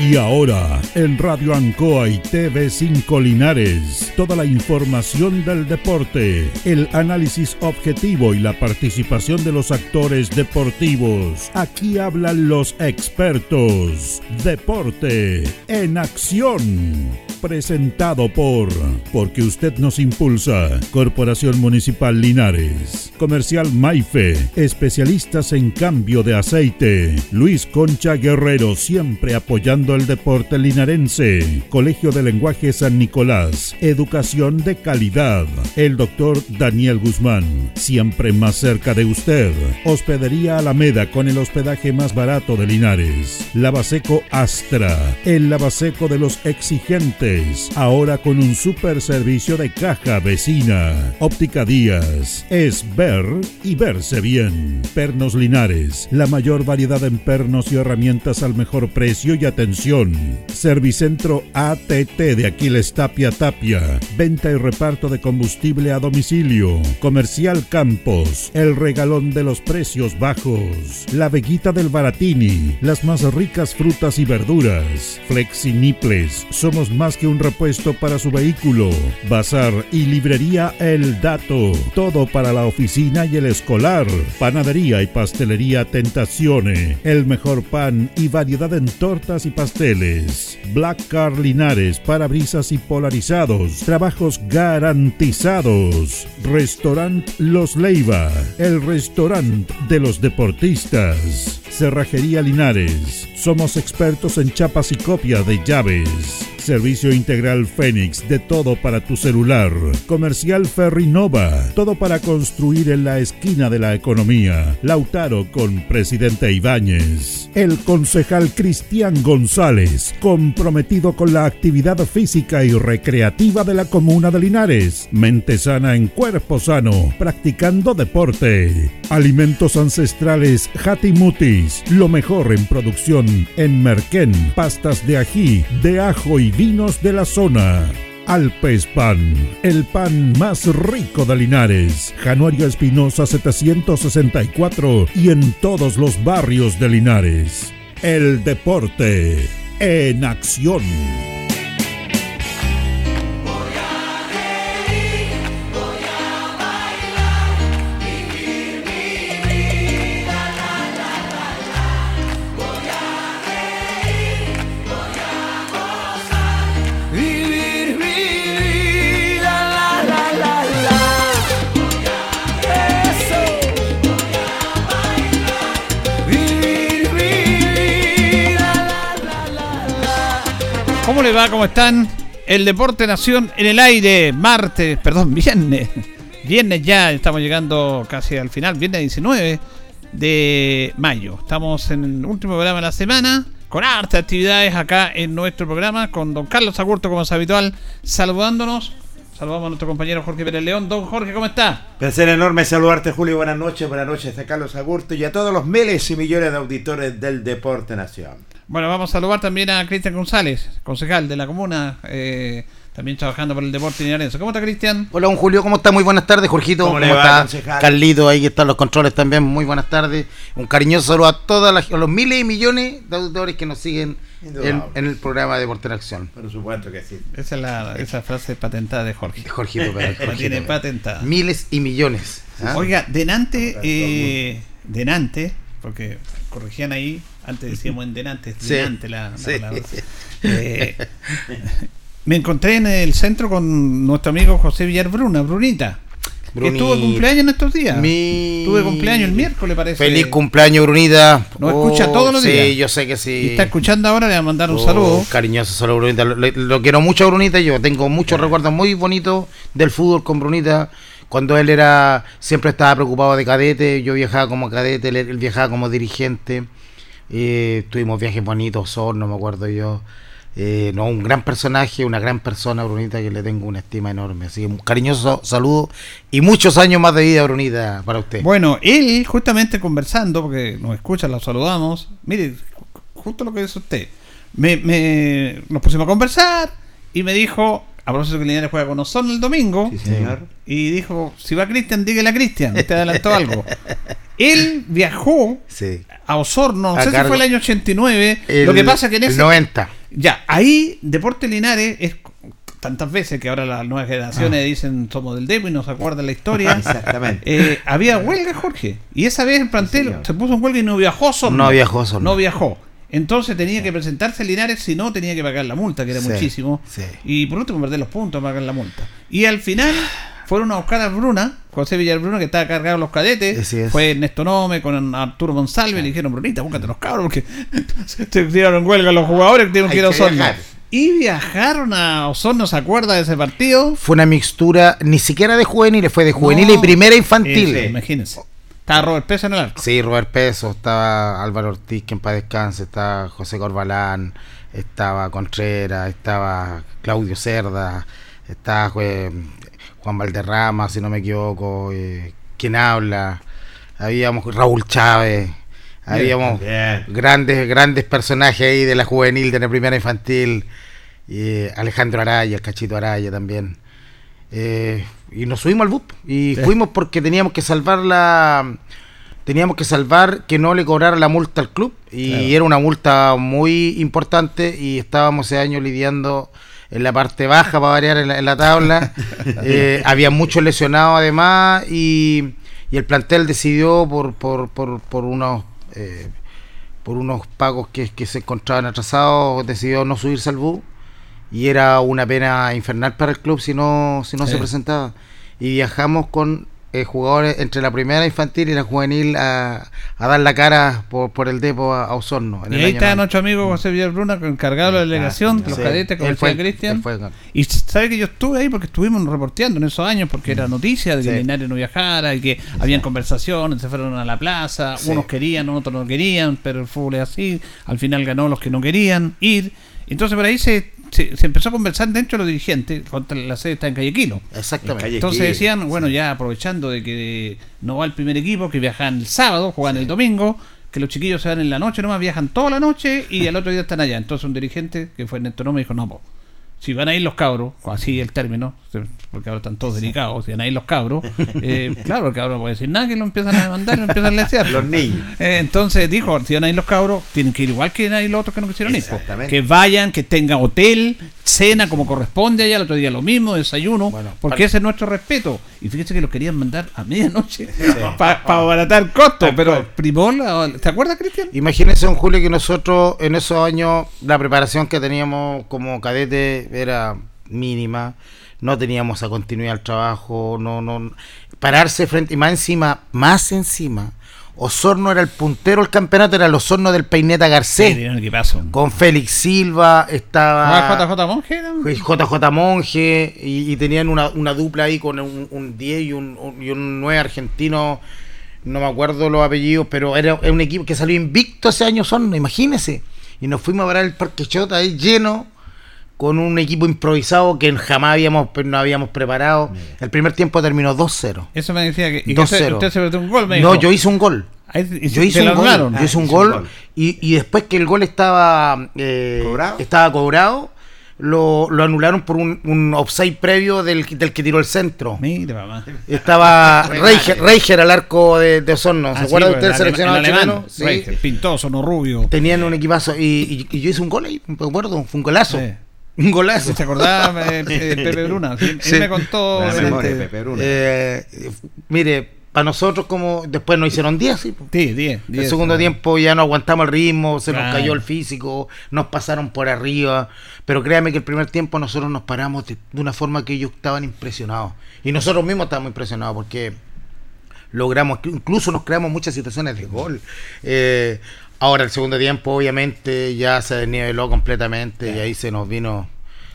Y ahora, en Radio Ancoa y TV5 Linares, toda la información del deporte, el análisis objetivo y la participación de los actores deportivos. Aquí hablan los expertos. Deporte en acción. Presentado por Porque usted nos impulsa. Corporación Municipal Linares. Comercial Maife. Especialistas en cambio de aceite. Luis Concha Guerrero siempre apoyando el deporte linarense. Colegio de Lenguaje San Nicolás. Educación de calidad. El doctor Daniel Guzmán. Siempre más cerca de usted. Hospedería Alameda con el hospedaje más barato de Linares. Lavaseco Astra. El lavaseco de los exigentes ahora con un super servicio de caja vecina. Óptica Díaz es ver y verse bien. Pernos Linares, la mayor variedad en pernos y herramientas al mejor precio y atención. Servicentro ATT de Aquiles Tapia Tapia. Venta y reparto de combustible a domicilio. Comercial Campos, el regalón de los precios bajos. La Veguita del Baratini, las más ricas frutas y verduras. Flexi Niples, somos más que un repuesto para su vehículo. Bazar y librería El Dato. Todo para la oficina y el escolar. Panadería y pastelería Tentazione. El mejor pan y variedad en tortas y pasteles. Black Car Linares, parabrisas y polarizados. Trabajos garantizados. Restaurant Los Leiva. El restaurante de los deportistas. Cerrajería Linares. Somos expertos en chapas y copia de llaves. Servicio Integral Fénix, de todo para tu celular. Comercial Ferrinova, todo para construir en la esquina de la economía. Lautaro con Presidente Ibáñez. El concejal Cristian González, comprometido con la actividad física y recreativa de la comuna de Linares. Mente sana en cuerpo sano, practicando deporte. Alimentos ancestrales Hatimutis, lo mejor en producción en Merquén, pastas de ají, de ajo y vinos de la zona. Alpes Pan, el pan más rico de Linares. Januario Espinosa 764 y en todos los barrios de Linares. El deporte en acción. ¿Cómo le va? ¿Cómo están? El Deporte Nación en el aire, martes, perdón, viernes. Viernes ya, estamos llegando casi al final, viernes 19 de mayo. Estamos en el último programa de la semana, con hartas actividades acá en nuestro programa, con don Carlos Agurto, como es habitual, saludándonos. Saludamos a nuestro compañero Jorge Pérez León. Don Jorge, ¿cómo está? Placer enorme saludarte, Julio. Buenas noches, buenas noches a Carlos Agurto y a todos los miles y millones de auditores del Deporte Nación. Bueno, vamos a saludar también a Cristian González, concejal de la comuna, eh, también trabajando por el deporte linarense. ¿Cómo está, Cristian? Hola, don Julio, ¿cómo está? Muy buenas tardes, Jorgito. ¿Cómo, ¿Cómo, le va, está? Carlito, ahí están los controles también. Muy buenas tardes. Un cariñoso saludo a todos los miles y millones de auditores que nos siguen en, el programa de Deporte en Acción. Por supuesto que sí. Esa es la esa frase patentada de Jorge. Jorgito Pérez. La Jorgito tiene patentada. Miles y millones. ¿ah? Oiga, denante, eh, denante, porque corregían ahí, antes decíamos en denante, es Sí, denante la, la sí. palabra. Eh, me encontré en el centro con nuestro amigo José Villar Bruna, Brunita. Que Brunita. estuvo de cumpleaños en estos días. Mi- Tuve cumpleaños el miércoles, parece. Feliz cumpleaños, Brunita. Nos escucha todos los días. Sí, yo sé que Y sí. está escuchando ahora, le voy a mandar un Oh, saludo. Cariñoso saludo, Brunita. Lo, lo quiero mucho Brunita. Yo tengo muchos recuerdos muy bonitos del fútbol con Brunita. Cuando él era, siempre estaba preocupado de cadete. Yo viajaba como cadete, él, él viajaba como dirigente. Eh, tuvimos viajes bonitos, no me acuerdo yo. Eh, no, un gran personaje, una gran persona, Brunita, que le tengo una estima enorme. Así que un cariñoso saludo y muchos años más de vida, Brunita, para usted. Bueno, él justamente conversando, porque nos escucha, lo saludamos. Mire, ju- justo lo que dice usted. Me, me- nos pusimos a conversar y me dijo, a propósito que Linares juega con Osorno el domingo, Sí, señor. y dijo, si va Cristian, dígale a Cristian, usted adelantó algo. Él viajó Sí. a Osorno, no A sé si fue el año 89. El- lo que pasa que en el ese 90. Ya, ahí Deporte Linares es tantas veces que ahora las nuevas Ah. generaciones dicen somos del Depo y no se acuerdan la historia. Exactamente. Eh, había huelga, Jorge. Y esa vez el plantel se puso en huelga y no viajó Osorno. No viajó Osorno. No viajó. Entonces tenía que presentarse en Linares, si no tenía que pagar la multa, que era muchísimo. Y por último perder los puntos, pagar la multa. Y al final fueron a buscar a Bruna, José Villarbruna, que estaba cargado en los cadetes. Fue Ernesto Nome con Arturo Monsalve. Le dijeron, Brunita, búscate los cabros, porque se tiraron en huelga los jugadores que tienen que ir a Osorno. Y viajaron a Osorno, ¿se acuerda de ese partido? Fue una mixtura, ni siquiera de juveniles, fue de juvenil No. y primera infantil. Eh, imagínense. Estaba Robert Pesa en el arco. Sí, Robert Peso, estaba Álvaro Ortiz, que en paz descanse, estaba José Corbalán, estaba Contreras, estaba Claudio Cerda, estaba eh, Juan Valderrama, si no me equivoco, eh, quien habla, habíamos Raúl Chávez, habíamos Bien. grandes, grandes personajes ahí de la juvenil, de la primera infantil, y, eh, Alejandro Araya, el Cachito Araya también. Y nos subimos al bus y Sí. fuimos porque teníamos que salvar la teníamos que salvar que no le cobrara la multa al club y Claro. era una multa muy importante y estábamos ese año lidiando en la parte baja para variar en la, en la tabla Eh, había muchos lesionados además y, y el plantel decidió por por, por, por unos eh, por unos pagos que, que se encontraban atrasados decidió no subirse al bus y era una pena infernal para el club si no si no Sí. se presentaba y viajamos con eh, jugadores entre la primera infantil y la juvenil a, a dar la cara por, por el depo a, a Osorno en Y el ahí año está 90. nuestro amigo José Villarbruna, encargado de la delegación de los Sí, cadetes, como decía Cristian. Y sabe que yo estuve ahí porque estuvimos reporteando en esos años, porque era noticia de que Sí. Linares no viajara y que habían conversaciones, se fueron a la plaza, Sí. unos querían, otros no querían, pero el fútbol es así, al final ganó los que no querían ir. Entonces por ahí se, se, se empezó a conversar dentro de los dirigentes, contra la sede está en Calle Quilo. exactamente Entonces decían, bueno, ya aprovechando de que no va el primer equipo, que viajan el sábado, juegan el domingo, que los chiquillos se van en la noche, nomás viajan toda la noche y al otro día están allá. Entonces un dirigente, que fue Néstor Nome, dijo, no, po, si van a ir los cabros, así el término, porque ahora están todos delicados, si van a ir los cabros, eh, claro, el cabro no puede decir nada, que lo empiezan a demandar, lo empiezan a lesear. Los niños. Eh, entonces dijo, si van a ir los cabros, tienen que ir igual que los otros que no quisieron ir. Que vayan, que tengan hotel, cena como corresponde allá, el otro día lo mismo, desayuno, Bueno, porque para- ese es nuestro respeto. Y fíjese que lo querían mandar a medianoche para abaratar costos, pero primó la- ¿Te acuerdas, Cristian? Imagínense, don Julio, que nosotros en esos años la preparación que teníamos como cadete era mínima, no teníamos esa continuidad al trabajo, no, no, pararse frente, y más encima, más encima, Osorno era el puntero del campeonato, era el Osorno del Peineta Garcés, con Félix Silva, estaba JJ Monge? ¿no? JJ Monge, y, y tenían una, una dupla ahí con un, un 10 y un, un- y un 9 argentino, no me acuerdo los apellidos, pero era, era un equipo que salió invicto ese año Osorno, imagínese. Y nos fuimos a parar el Parque Chota ahí lleno, con un equipo improvisado que jamás habíamos, no habíamos preparado. El primer tiempo terminó 2-0. Eso me decía que. y que usted, 2-0. usted se metió un gol, me No, yo hice un gol. Ahí- Yo hice un gol, anularon. yo hice un gol, gol. Y, y después que el gol estaba eh, ¿Cobrado? estaba cobrado, lo, lo anularon por un, un offside previo del, del que tiró el centro. Mire, mamá. Estaba Reicher, Reicher al arco de, de Osorno. ¿Se Ah, acuerda sí, usted del el seleccionado el chileno? alemán, Sí. Reicher, pintoso, no rubio. Tenían un equipazo y, y- y yo hice un gol ahí, me acuerdo, fue un golazo. Sí. Un golazo. ¿Se acordaba eh, eh, Pepe Bruna? Sí, Sí. Él me contó. Buena eh, memoria, Pepe Bruna. Eh, mire, para nosotros como después nos hicieron 10, sí. Sí, 10. El segundo tiempo ya no aguantamos el ritmo, se nos cayó el físico, nos pasaron por arriba. Pero créame que el primer tiempo nosotros nos paramos de, de una forma que ellos estaban impresionados. Y nosotros mismos estábamos impresionados porque logramos, incluso nos creamos muchas situaciones de gol. Eh, ahora el segundo tiempo obviamente ya se desniveló completamente y ahí se nos vino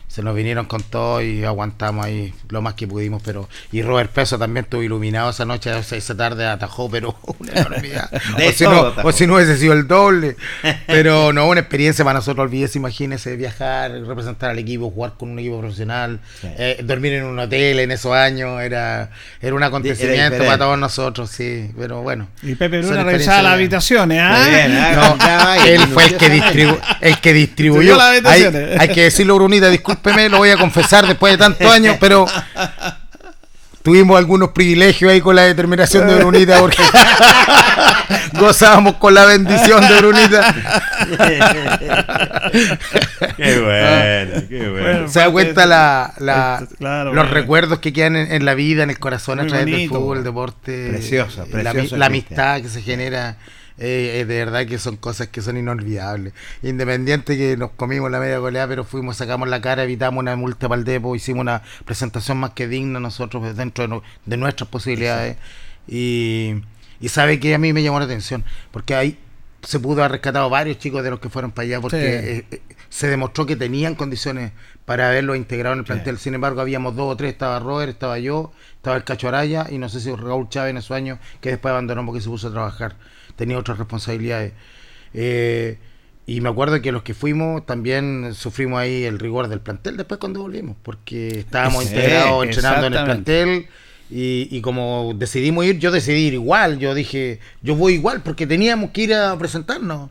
se nos vinieron con todo y aguantamos ahí lo más que pudimos, pero y Robert Peso también estuvo iluminado esa noche, esa, esa tarde atajó, pero una enormidad. De o, si no, atajó. o si no hubiese sido el doble. Pero no, una experiencia para nosotros, olvídese, imagínese viajar, representar al equipo, jugar con un equipo profesional, Sí. eh, dormir en un hotel en esos años, era, era un acontecimiento para todos nosotros, sí, pero bueno. Y Pepe experiencias revisaba las habitaciones, ¿ah? ¿ah? No, él fue el que, distribu el que distribuyó. Hay, hay que decirlo, Brunita, discúlpeme, lo voy a confesar después de tantos años, pero tuvimos algunos privilegios ahí con la determinación de Brunita porque gozábamos con la bendición de Brunita. qué bueno, qué bueno. Se da cuenta la, la- Esto, claro, los bueno. recuerdos que quedan en, en la vida, en el corazón a través del fútbol, el deporte. Precioso, eh, la, precioso, la Cristian. amistad que se genera. Eh, eh, de verdad que son cosas que son inolvidables. Independiente que nos comimos la media goleada, pero fuimos, sacamos la cara, evitamos una multa para el depo, hicimos una presentación más que digna nosotros dentro de, no- de nuestras posibilidades. Y, y sabe que a mí me llamó la atención, porque ahí se pudo haber rescatado varios chicos de los que fueron para allá, porque Sí. eh, eh, se demostró que tenían condiciones para haberlos integrado en el plantel. Sin embargo, habíamos dos o tres, estaba Robert, estaba yo, estaba el Cacho Araya y no sé si Raúl Chávez en esos años, que después abandonó porque se puso a trabajar, tenía otras responsabilidades. Eh, y me acuerdo que los que fuimos también sufrimos ahí el rigor del plantel después cuando volvimos, porque estábamos Sí, integrados entrenando en el plantel y, y como decidimos ir, yo decidí ir igual, yo dije, yo voy igual porque teníamos que ir a presentarnos.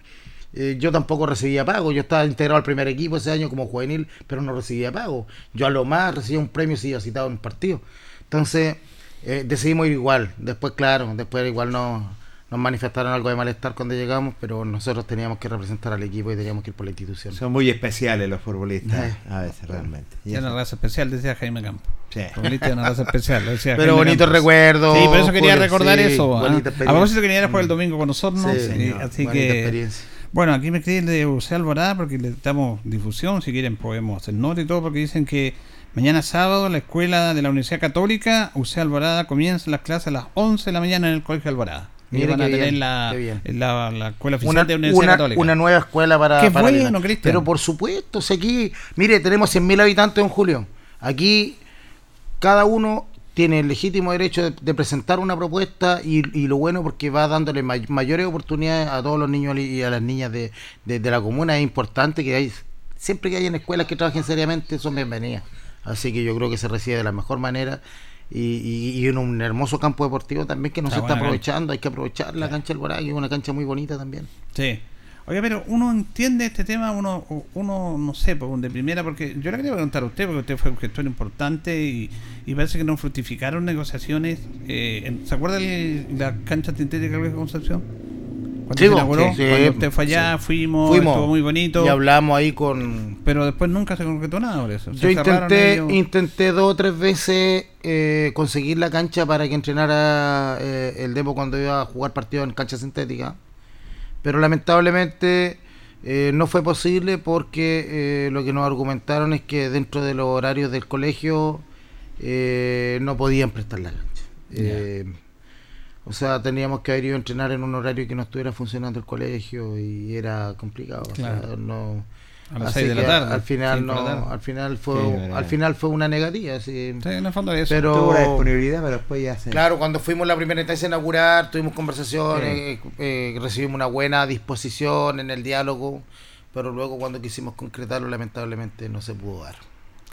Eh, yo tampoco recibía pago, yo estaba integrado al primer equipo ese año como juvenil, pero no recibía pago. Yo a lo más recibía un premio si iba citado en un partido. Entonces eh, decidimos ir igual. Después, claro, después igual nos, nos manifestaron algo de malestar cuando llegamos, pero nosotros teníamos que representar al equipo y teníamos que ir por la institución. Son muy especiales los futbolistas Eh. a veces, realmente. Y una raza especial, decía Jaime Campo. Sí. Futbolista de una raza especial, lo decía Pero Jaime bonitos Campos. recuerdos. Sí, por eso quería Julio, recordar sí, eso. bonita A propósito que venía a jugar el domingo con nosotros, Sí, y- señor, así bonita que experiencia. Bueno, aquí me escribe el de José Alvarado porque le damos difusión, si quieren podemos hacer nota y todo, porque dicen que mañana sábado la escuela de la Universidad Católica, José Alvarado, comienza las clases a las 11 de la mañana en el Colegio Alvarado. Mire van a tener bien, la, la, la escuela oficial una, de la Universidad una- Católica. una nueva escuela para, Qué para bueno. Cristian. pero por supuesto si aquí mire tenemos 100.000 habitantes en julio aquí cada uno tiene el legítimo derecho de, de presentar una propuesta y, y lo bueno porque va dándole may- mayores oportunidades a todos los niños y a las niñas de, de- de la comuna es importante que hay siempre que hayan escuelas que trabajen seriamente son bienvenidas así que yo creo que se recibe de la mejor manera y, y- y en un hermoso campo deportivo también que no Está se está aprovechando hay que aprovechar la cancha del Borá que es una cancha muy bonita también Sí. Oiga, pero uno entiende este tema, uno, uno no sé, pues, de primera, porque yo le quería preguntar a usted, porque usted fue un gestor importante y, y parece que no fructificaron negociaciones. Eh, ¿Se acuerda el- la cancha sintética de Concepción? Cuando Sí, se inauguró, sí, sí, cuando usted fue allá, sí. fuimos, estuvo muy bonito, y hablamos ahí con pero después nunca se concretó nada por eso. Se yo intenté intenté dos o tres veces eh, conseguir la cancha para que entrenara eh, el Depo cuando iba a jugar partidos en cancha sintética. Pero lamentablemente eh, no fue posible porque lo que nos argumentaron es que dentro de los horarios del colegio no podían prestar la cancha. Eh, o sea, teníamos que haber ido a entrenar en un horario que no estuviera funcionando el colegio y era complicado. o sea, Claro. no, A las así seis de la tarde, Al final no, tarde. al final fue, Sí, al final fue una negativa. sí. Sí, en el fondo eso. Pero- Tuvo la disponibilidad, pero después ya se. Claro, cuando fuimos la primera instancia a inaugurar, tuvimos conversaciones, eh, eh, recibimos una buena disposición en el diálogo, pero luego cuando quisimos concretarlo, lamentablemente no se pudo dar.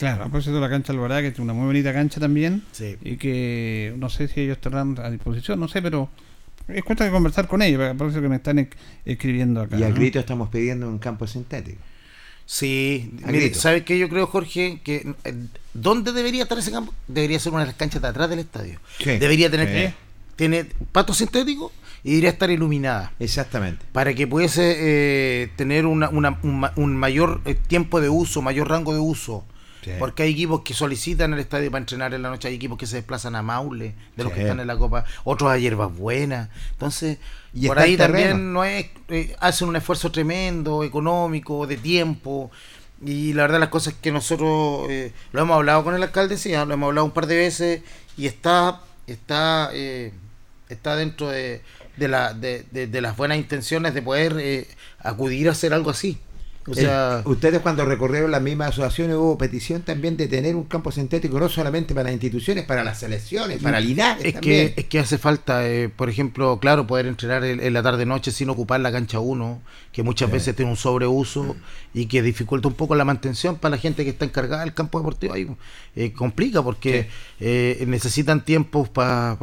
Claro, a propósito de la cancha Alvarado, que es una muy bonita cancha también. Sí. y que no sé si ellos estarán a disposición, no sé, pero es cuesta de conversar con ellos, por eso que me están escribiendo acá. Y al ¿no? grito estamos pidiendo un campo sintético. Sí, mire. ¿sabes qué yo creo, Jorge? Que eh, ¿Dónde debería estar ese campo? Debería ser una de las canchas de atrás del estadio. Sí. Debería tener Sí. tiene pato sintético y debería estar iluminada. Exactamente. para que pudiese eh, tener una, una- un, un mayor eh, tiempo de uso, mayor rango de uso. Sí. Porque hay equipos que solicitan el estadio para entrenar en la noche, hay equipos que se desplazan a Maule, de los Sí. que están en la Copa, otros a Hierbas Buenas. Entonces, Y por ahí también no es, eh, hacen un esfuerzo tremendo, económico, de tiempo. Y la verdad las cosas que nosotros eh, lo hemos hablado con el alcalde, sí, lo hemos hablado un par de veces y está está eh, está dentro de, de, la, de, de- de las buenas intenciones de poder eh, acudir a hacer algo así. O sea, El- ustedes cuando recorrieron las mismas asociaciones hubo petición también de tener un campo sintético no solamente para las instituciones, para las selecciones, para Linares es también. que, es que hace falta, eh, por ejemplo, claro, poder entrenar en, en la tarde-noche sin ocupar la cancha 1, que muchas Sí. veces tiene un sobreuso y que dificulta un poco la mantención para la gente que está encargada del campo deportivo. Ahí eh, complica porque eh, necesitan tiempos para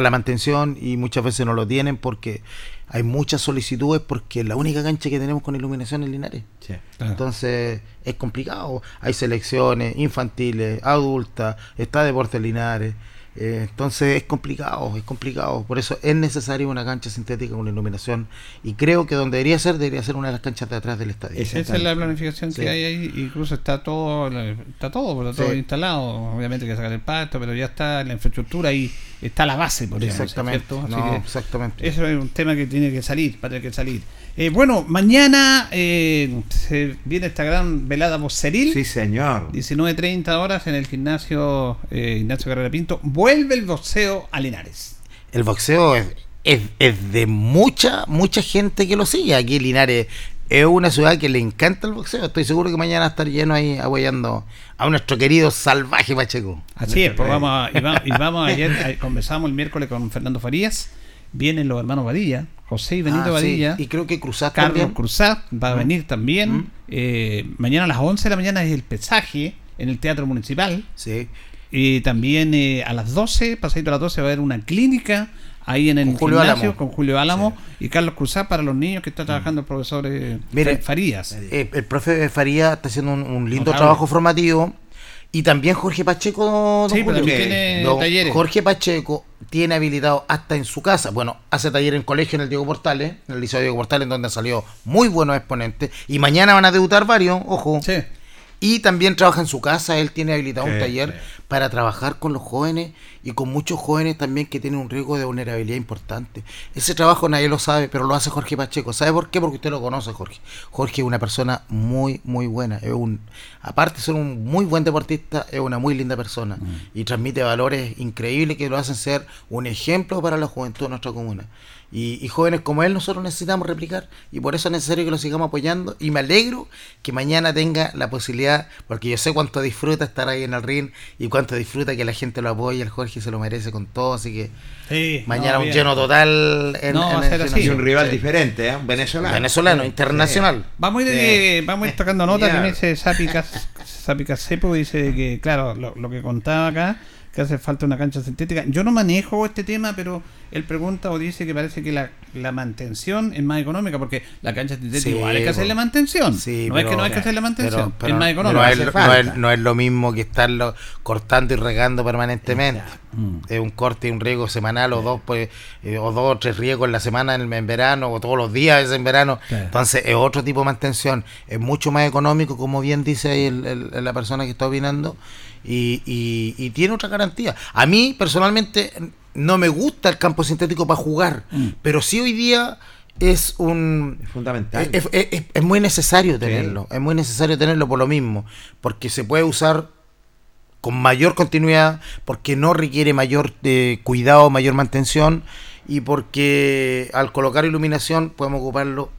la mantención y muchas veces no lo tienen porque hay muchas solicitudes porque es la única cancha que tenemos con iluminación en Linares. Sí. Claro. Entonces es complicado. Hay selecciones infantiles, adultas, está Deportes Linares. Eh, entonces es complicado, es complicado. Por eso es necesaria una cancha sintética con iluminación. Y creo que donde debería ser, debería ser una de las canchas de atrás del estadio. Esa es la planificación Sí. que hay ahí. Incluso está todo, está todo, está todo Sí. instalado. Obviamente hay que sacar el pasto, pero ya está la infraestructura y está la base, por Exactamente. ¿cierto? Así No, que exactamente. eso es un tema que tiene que salir, va a tener que salir. Eh, bueno, mañana eh, se viene esta gran velada voceril. Sí, señor. 19.30 horas en el gimnasio eh, Ignacio Carrera Pinto. Vuelve el boxeo a Linares. El boxeo es, es, es de mucha, mucha gente que lo sigue. Aquí Linares es una ciudad que le encanta el boxeo. Estoy seguro que mañana va a estar lleno ahí apoyando a nuestro querido salvaje Pacheco. Así es, pues vamos a, y, va- y vamos ayer, eh, conversamos el miércoles con Fernando Farías. Vienen los hermanos Vadilla, José y Benito Ah, sí. Vadilla. Y creo que Cruzás Carlos también. Cruzat va a Mm. venir también. Mm. Eh, mañana a las 11 de la mañana es el pesaje en el Teatro Municipal. Sí. Y también eh, a las 12, pasadito a las 12, va a haber una clínica ahí en el Con Julio gimnasio Álamo. con Julio Álamo y Carlos Cruzat para los niños que está trabajando el profesor eh, Mire, Farías. Eh, el profe Faría está haciendo un, un lindo Notable. trabajo formativo. Y también Jorge Pacheco, don Sí, Julio. tiene Don talleres. Jorge Pacheco tiene habilitado hasta en su casa. Bueno, hace taller en colegio en el Diego Portales, en el Liceo Diego Portales, en donde salió muy buenos exponentes. Y mañana van a debutar varios, ojo. Sí. Y también trabaja en su casa, él tiene habilitado un taller para trabajar con los jóvenes y con muchos jóvenes también que tienen un riesgo de vulnerabilidad importante. Ese trabajo nadie lo sabe, pero lo hace Jorge Pacheco. ¿Sabe por qué? Porque usted lo conoce, Jorge. Jorge es una persona muy, muy buena. Es un, aparte de ser un muy buen deportista, es una muy linda persona y transmite valores increíbles que lo hacen ser un ejemplo para la juventud de nuestra comuna. Y, y jóvenes como él nosotros necesitamos replicar y por eso es necesario que lo sigamos apoyando y me alegro que mañana tenga la posibilidad, porque yo sé cuánto disfruta estar ahí en el ring y cuánto disfruta que la gente lo apoye, el Jorge se lo merece con todo, así que Sí, mañana no, un lleno total en, No, en el. Y un rival Sí. diferente, ¿eh? Un venezolano. Venezolano, Sí. internacional. Vamos a ir, Sí. eh, vamos a ir tocando notas. También dice Sapi, Cas- Sapi Casepo, dice que, claro, lo, lo que contaba acá, que hace falta una cancha sintética. Yo no manejo este tema, pero él pregunta o dice que parece que la, la mantención es más económica, porque la cancha sintética Sí, igual hay que hacerle mantención. Sí, no es que no hay que hacerle mantención, Pero- pero es más no, económico. es, no es- no es lo mismo que estarlo cortando y regando permanentemente. Mm. Es un corte y un riego semanal o dos pues eh, o dos o tres riegos en la semana en, en verano o todos los días en verano. Claro. Entonces es otro tipo de mantención. Es mucho más económico, como bien dice ahí el- el- la persona que está opinando, y, y- y tiene otra garantía. A mí personalmente no me gusta el campo sintético para jugar, Mm. pero sí hoy día es un Es fundamental. es, es- es- es muy necesario tenerlo, es muy necesario tenerlo por lo mismo, porque se puede usar con mayor continuidad, porque no requiere mayor eh, cuidado, mayor mantención, y porque al colocar iluminación podemos ocuparlo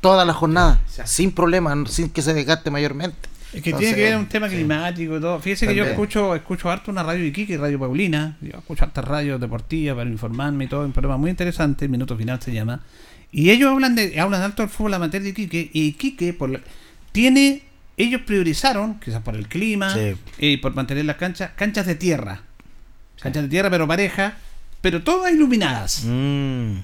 toda la jornada, Exacto. sin problema, sin que se desgaste mayormente. Es que Entonces, tiene que ver un tema sí. climático y todo. Fíjese que yo escucho escucho harto una radio de Iquique, Radio Paulina. Yo escucho hartas radios deportivas para informarme y todo. Un programa muy interesante, Minuto Final se llama. Y ellos hablan de hablan alto del fútbol amateur de Iquique. Y Iquique por la- tiene... Ellos priorizaron, quizás por el clima Sí. y por mantener las canchas, canchas de tierra. Canchas de tierra, pero parejas, pero todas iluminadas. Mm,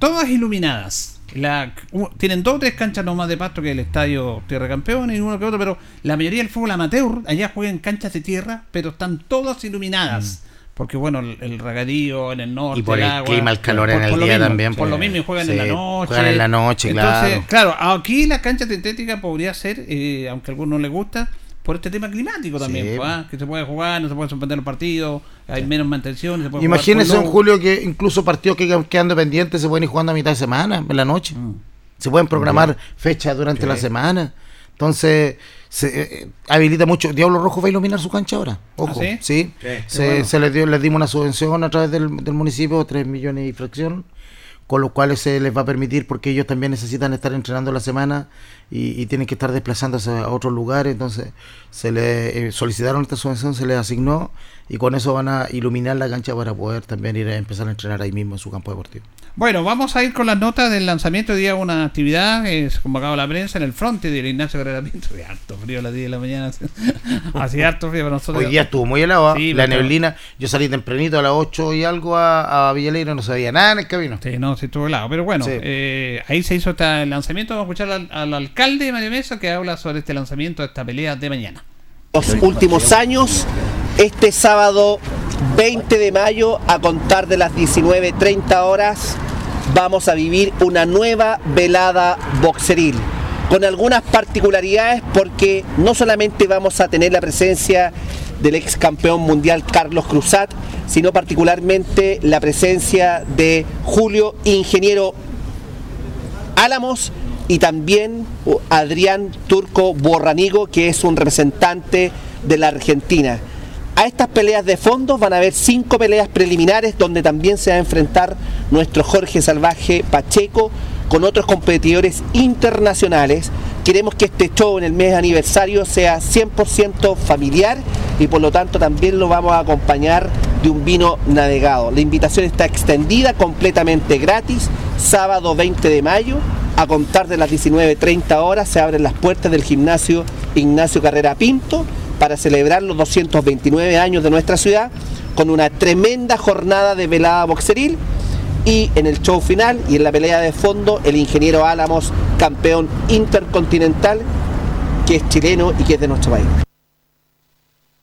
Todas iluminadas. La, tienen dos o tres canchas nomás de pasto que el estadio Tierra Campeón y uno que otro, pero la mayoría del fútbol amateur allá juegan canchas de tierra, pero están todas iluminadas. Porque bueno, el, el regadío en el norte, Mm. Y por el agua, clima, el calor en el día mismo, también, Por pues. lo mismo, y juegan Sí, en la noche. juegan en la noche, Entonces, claro. claro, aquí la cancha sintética podría ser, eh, aunque a algunos les gusta, por este tema climático también, Sí. pues, ah, que se puede jugar, no se pueden suspender los partidos, hay menos mantención. se puede Imagínense, lobo. Julio, que incluso partidos que quedan quedando pendientes se pueden ir jugando a mitad de semana, en la noche. Mm. Se pueden programar fechas durante Sí. la semana. Entonces, se eh, habilita mucho. Diablo Rojo va a iluminar su cancha ahora. Ojo, ¿Ah, sí? sí. Sí. Se, bueno. se les, dio, les dimos una subvención a través del, del municipio, 3 millones y fracción, con los cuales se les va a permitir, porque ellos también necesitan estar entrenando la semana y, tienen que estar desplazándose a otros lugares. Entonces, se les eh, solicitaron esta subvención, se les asignó y con eso van a iluminar la cancha para poder también ir a empezar a entrenar ahí mismo en su campo deportivo. Bueno, vamos a ir con las notas del lanzamiento. Hoy día una actividad, es convocado la prensa en el frente del Ignacio Carrera Pinto. Hace harto frío a las 10 de la mañana. Hacía harto frío para nosotros. Hoy día estuvo muy helado, ¿ah? Sí, la neblina. Yo salí tempranito a las 8 y algo a, a Villaleiro, no sabía nada en el camino. Sí, no, sí estuvo helado. Pero bueno, Sí. eh, ahí se hizo este el lanzamiento. Vamos a escuchar al, al alcalde Mario Mesa que habla sobre este lanzamiento de esta pelea de mañana. los últimos años. Este sábado 20 de mayo a contar de las 19.30 horas vamos a vivir una nueva velada boxeril con algunas particularidades porque no solamente vamos a tener la presencia del ex campeón mundial Carlos Cruzat, sino particularmente la presencia de Julio Ingeniero Álamos y también Adrián Turco Borranigo, que es un representante de la Argentina. A estas peleas de fondo van a haber cinco peleas preliminares donde también se va a enfrentar nuestro Jorge Salvaje Pacheco con otros competidores internacionales. Queremos que este show en el mes de aniversario sea 100% familiar y por lo tanto también lo vamos a acompañar de un vino navegado. La invitación está extendida, completamente gratis, sábado 20 de mayo, a contar de las 19.30 horas se abren las puertas del gimnasio Ignacio Carrera Pinto para celebrar los 229 años de nuestra ciudad con una tremenda jornada de velada boxeril y en el show final y en la pelea de fondo el ingeniero Álamos, campeón intercontinental, que es chileno y que es de nuestro país.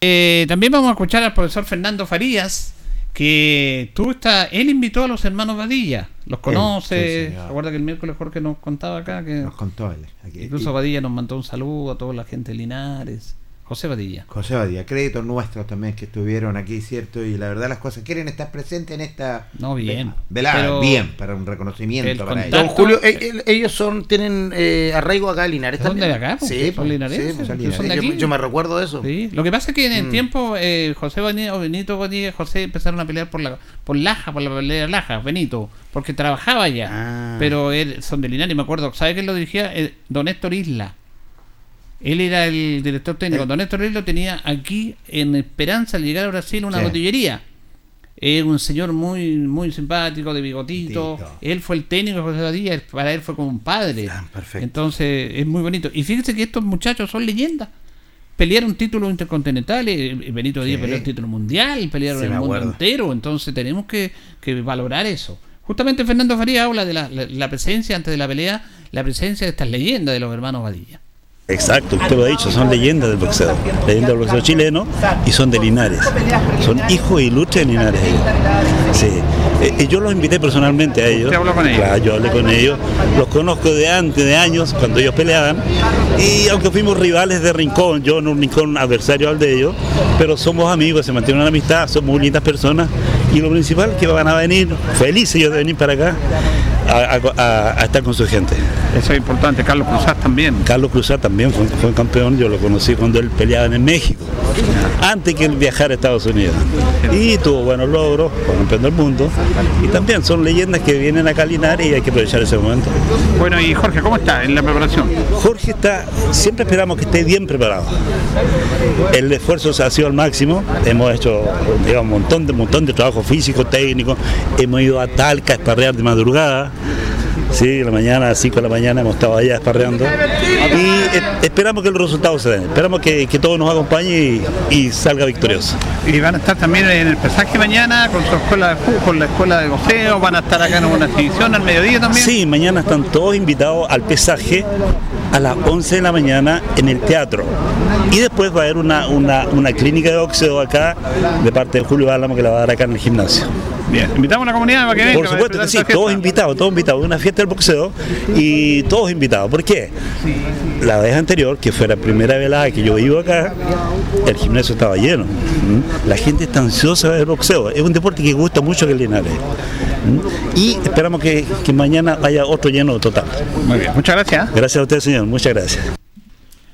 Eh, también vamos a escuchar al profesor Fernando Farías, que tú estás, él invitó a los hermanos Badilla, los conoce, sí, recuerda que el miércoles Jorge nos contaba acá que Nos contó él. aquí. incluso Y- Badilla nos mandó un saludo a toda la gente de Linares, José Badilla. José Badía, créditos nuestros también que estuvieron aquí, ¿cierto? Y la verdad las cosas quieren estar presentes en esta No, bien. velada, Pero bien, para un reconocimiento el para contacto- ellos. Don Julio, eh, eh, ellos son tienen eh, arraigo acá en Linares ¿Son también. de acá? Sí, ¿Son po, linarenses? sí. ¿Son Yo- de yo, aquí? yo me recuerdo de eso. Sí, Lo que pasa es que en el Mm. tiempo eh, José Benito, Benito y José empezaron a pelear por la por Laja, por la pelea de Laja, Benito, porque trabajaba allá. Ah. Pero él son de Linares, me acuerdo, ¿sabe quién lo dirigía? Eh, don Héctor Isla. Él era el director técnico. Eh. Don Héctor Isla lo tenía aquí en Esperanza al llegar a Brasil una Sí. botillería. Es un señor muy muy simpático, de bigotito. Él fue el técnico de José Badilla, para él fue como un padre. Ah, perfecto. Entonces es muy bonito. Y fíjense que estos muchachos son leyendas. Pelearon títulos intercontinentales, eh, Benito Díaz peleó el título mundial, pelearon Sí, el mundo acuerdo. entero, entonces tenemos que, que valorar eso. Justamente Fernando Faría habla de la, la- la presencia antes de la pelea, la presencia de estas leyendas de los hermanos Badilla. Exacto, usted lo ha dicho, son leyendas del boxeo, leyendas del boxeo chileno y son de Linares, son hijos ilustres de Linares. ellos. Sí, Eh, eh, yo los invité personalmente a ellos. ¿Usted habló con ellos? Claro, yo hablé con ellos, los conozco de antes, de años, cuando ellos peleaban, y aunque fuimos rivales de rincón, yo en un rincón adversario al de ellos, pero somos amigos, se mantiene una amistad, somos muy lindas personas, y lo principal que van a venir, felices ellos de venir para acá, a, a- a- a estar con su gente. Eso es importante, Carlos Cruzás también. Carlos Cruzat también fue, fue campeón, yo lo conocí cuando él peleaba en México, antes que él viajara a Estados Unidos. Y tuvo buenos logros, fue campeón del mundo. Y también son leyendas que vienen a Linares y hay que aprovechar ese momento. Bueno, y Jorge, ¿cómo está en la preparación? Jorge está, siempre esperamos que esté bien preparado. El esfuerzo se ha sido al máximo, hemos hecho digamos, un montón de, montón de trabajo físico, técnico, hemos ido a Talca a esparrear de madrugada. Sí, en la mañana, a las 5 de la mañana hemos estado allá esparreando y esperamos que el resultado se dé, esperamos que, que todo nos acompañe y, y salga victorioso. Y van a estar también en el pesaje mañana con su escuela de fútbol, con la escuela de boxeo, van a estar acá en una exhibición al mediodía también. Sí, mañana están todos invitados al pesaje a las 11 de la mañana en el teatro. Y después va a haber una, una, una clínica de boxeo acá de parte de Julio Álamo que la va a dar acá en el gimnasio. Bien, invitamos a la comunidad para que venga. Por supuesto que sí, todos invitados, todos invitados, una fiesta del boxeo y todos invitados. ¿Por qué? La vez anterior, que fue la primera velada que yo vivo acá, el gimnasio estaba lleno. ¿m? La gente está ansiosa de ver boxeo. Es un deporte que gusta mucho que el Linares. Y esperamos que, que mañana haya otro lleno total. Muy bien, muchas gracias. Gracias a usted, señor. Muchas gracias.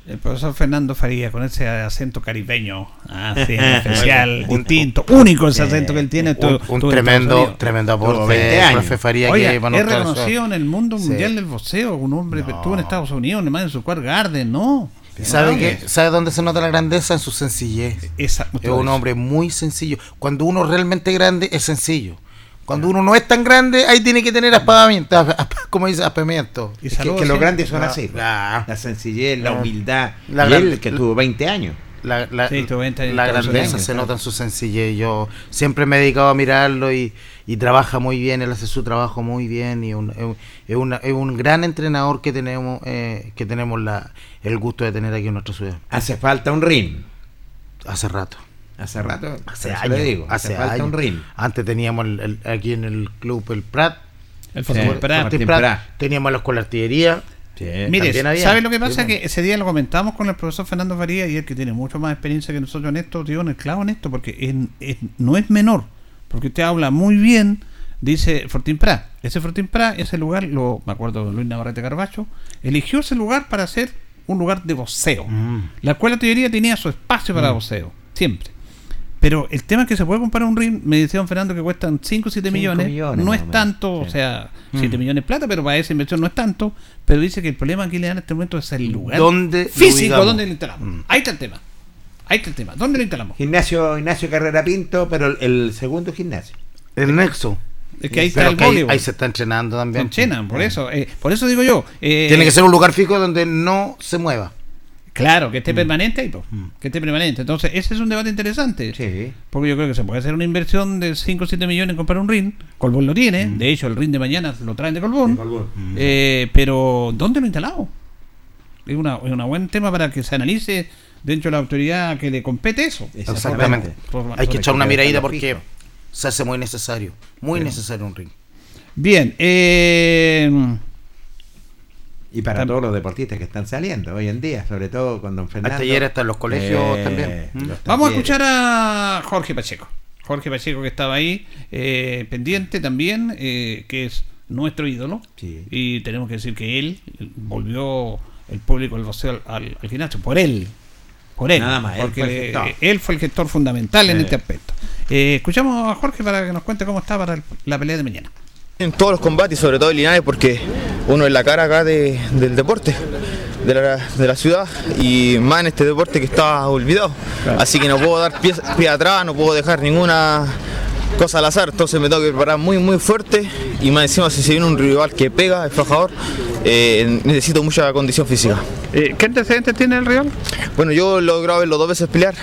El profesor Fernando Faría con ese acento caribeño, así, especial, Un- distinto, único ese acento que él tiene. Un, Estuvo- un tremendo, tremendo aporte, 20 años. profe Faría, Oiga, que es reconocido en el mundo Sí. mundial del boxeo, un hombre que estuvo en Estados Unidos, además en su Square Garden, ¿no? ¿Sabe, qué? ¿Sabe dónde se nota la grandeza? En su sencillez. Esa, Es un hombre muy sencillo. Cuando uno realmente grande es sencillo. Cuando uno no es tan grande, ahí tiene que tener aspamiento, como dice, aspamiento. Y Es que, los grandes son así. pues. La sencillez, la humildad. La y él que tuvo 20 años. La, la- Sí, tuvo 20 años la grandeza se claro. nota en su sencillez. Yo siempre me he dedicado a mirarlo y, y trabaja muy bien, él hace su trabajo muy bien y un- es, un- es una- es un gran entrenador que tenemos eh, que tenemos la, el gusto de tener aquí en nuestra ciudad. Hace falta un ring. Hace rato. Hace rato, Hace años. le digo, hace falta años. un ring. Antes teníamos el- el- aquí en el club el Prat. El Sí. Fortín Prat. Prat, Prat. Teníamos la escuela de artillería. Sí. Mire. ¿sabes lo que pasa? Sí. Que ese día lo comentamos con el profesor Fernando Faría y él que tiene mucho más experiencia que nosotros en esto, dio en el clavo en esto, porque es- no es menor, porque usted habla muy bien, dice Fortín Prat. Ese Fortín Prat, ese lugar, lo, me acuerdo de Luis Navarrete Carbacho, eligió ese lugar para hacer un lugar de voceo. Mm. La escuela de artillería tenía su espacio para voceo, siempre. Pero el tema es que se puede comprar un ring, me decía don Fernando que cuestan 5 o 7 Cinco millones, millones, no es tanto, o sea, 7 millones de plata, pero para esa inversión no es tanto, pero dice que el problema que le dan en este momento es el lugar ¿Dónde lo físico, ubicamos? ¿dónde lo instalamos? Mm. Ahí está el tema. Ahí está el tema. ¿Dónde lo instalamos? Gimnasio Ignacio Carrera Pinto, pero el, el segundo gimnasio. El Nexo. Es que ahí está el ahí, ahí se está entrenando también. En Chena, por eso. eh, por eso digo yo. eh, Tiene que ser un lugar fijo donde no se mueva. Claro, que esté permanente ahí, po. que esté permanente. Entonces, ese es un debate interesante. Sí. Porque yo creo que se puede hacer una inversión de 5 o 7 millones en comprar un ring. Colbún lo tiene. De hecho, el ring de mañana lo traen de Colbún. Eh, pero, ¿dónde lo instalamos? Es una, es un buen tema para que se analice dentro de la autoridad que le compete eso. Exactamente. Por- Hay que echar una miradita porque se hace muy necesario. Muy necesario un ring. Bien, eh, Y para todos los deportistas que están saliendo hoy en día, sobre todo con don Fernando. Hasta ayer hasta en los colegios Eh, también. los Mm. Vamos a escuchar a Jorge Pacheco. Jorge Pacheco que estaba ahí, eh, pendiente también, eh, que es nuestro ídolo. Sí. Y tenemos que decir que él volvió el público al boxeo al, al, al gimnasio, por él. Por él. Nada más, él porque fue el le- gestor. él fue el gestor fundamental en este aspecto. Eh, escuchamos a Jorge para que nos cuente cómo está para el- la pelea de mañana. En todos los combates, sobre todo en Linares, porque uno es la cara acá de- del deporte, de la, de la ciudad, y más en este deporte que está olvidado. Así que no puedo dar pie, pie atrás, no puedo dejar ninguna cosa al azar, entonces me tengo que preparar muy muy fuerte y más encima si se viene un rival que pega, el fajador, eh, necesito mucha condición física. Eh, ¿Qué antecedentes tiene el rival? Bueno, yo he logrado verlo dos veces pelear.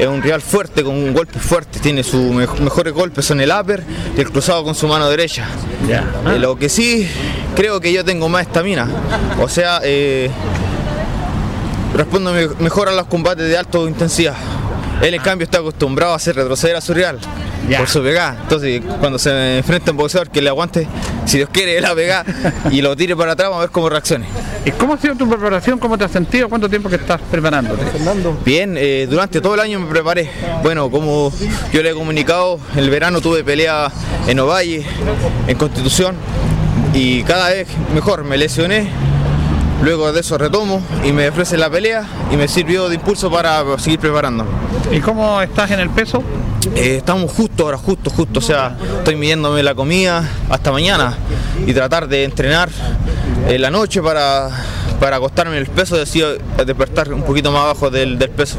Es un rival fuerte, con un golpe fuerte. Tiene sus mej- mejores golpes son el upper y el cruzado con su mano derecha. Eh, lo que sí, creo que yo tengo más estamina. O sea, eh, respondo me- mejor a los combates de alta intensidad. Él en cambio está acostumbrado a hacer retroceder a su rival Ya. por su pegada. Entonces cuando se enfrenta a un boxeador que le aguante, si Dios quiere, la pegada y lo tire para atrás, vamos a ver cómo reaccione. ¿Y cómo ha sido tu preparación? ¿Cómo te has sentido? ¿Cuánto tiempo que estás preparándote? Bien, eh, durante todo el año me preparé. Bueno, como yo le he comunicado, el verano tuve pelea en Ovalle, en Constitución, y cada vez mejor me lesioné. Luego de eso retomo y me ofrece la pelea y me sirvió de impulso para seguir preparando. ¿Y cómo estás en el peso? Eh, estamos justo ahora, justo, justo. O sea, estoy midiéndome la comida hasta mañana y tratar de entrenar en la noche para, para acostarme en el peso eh, despertar un poquito más abajo del, del peso.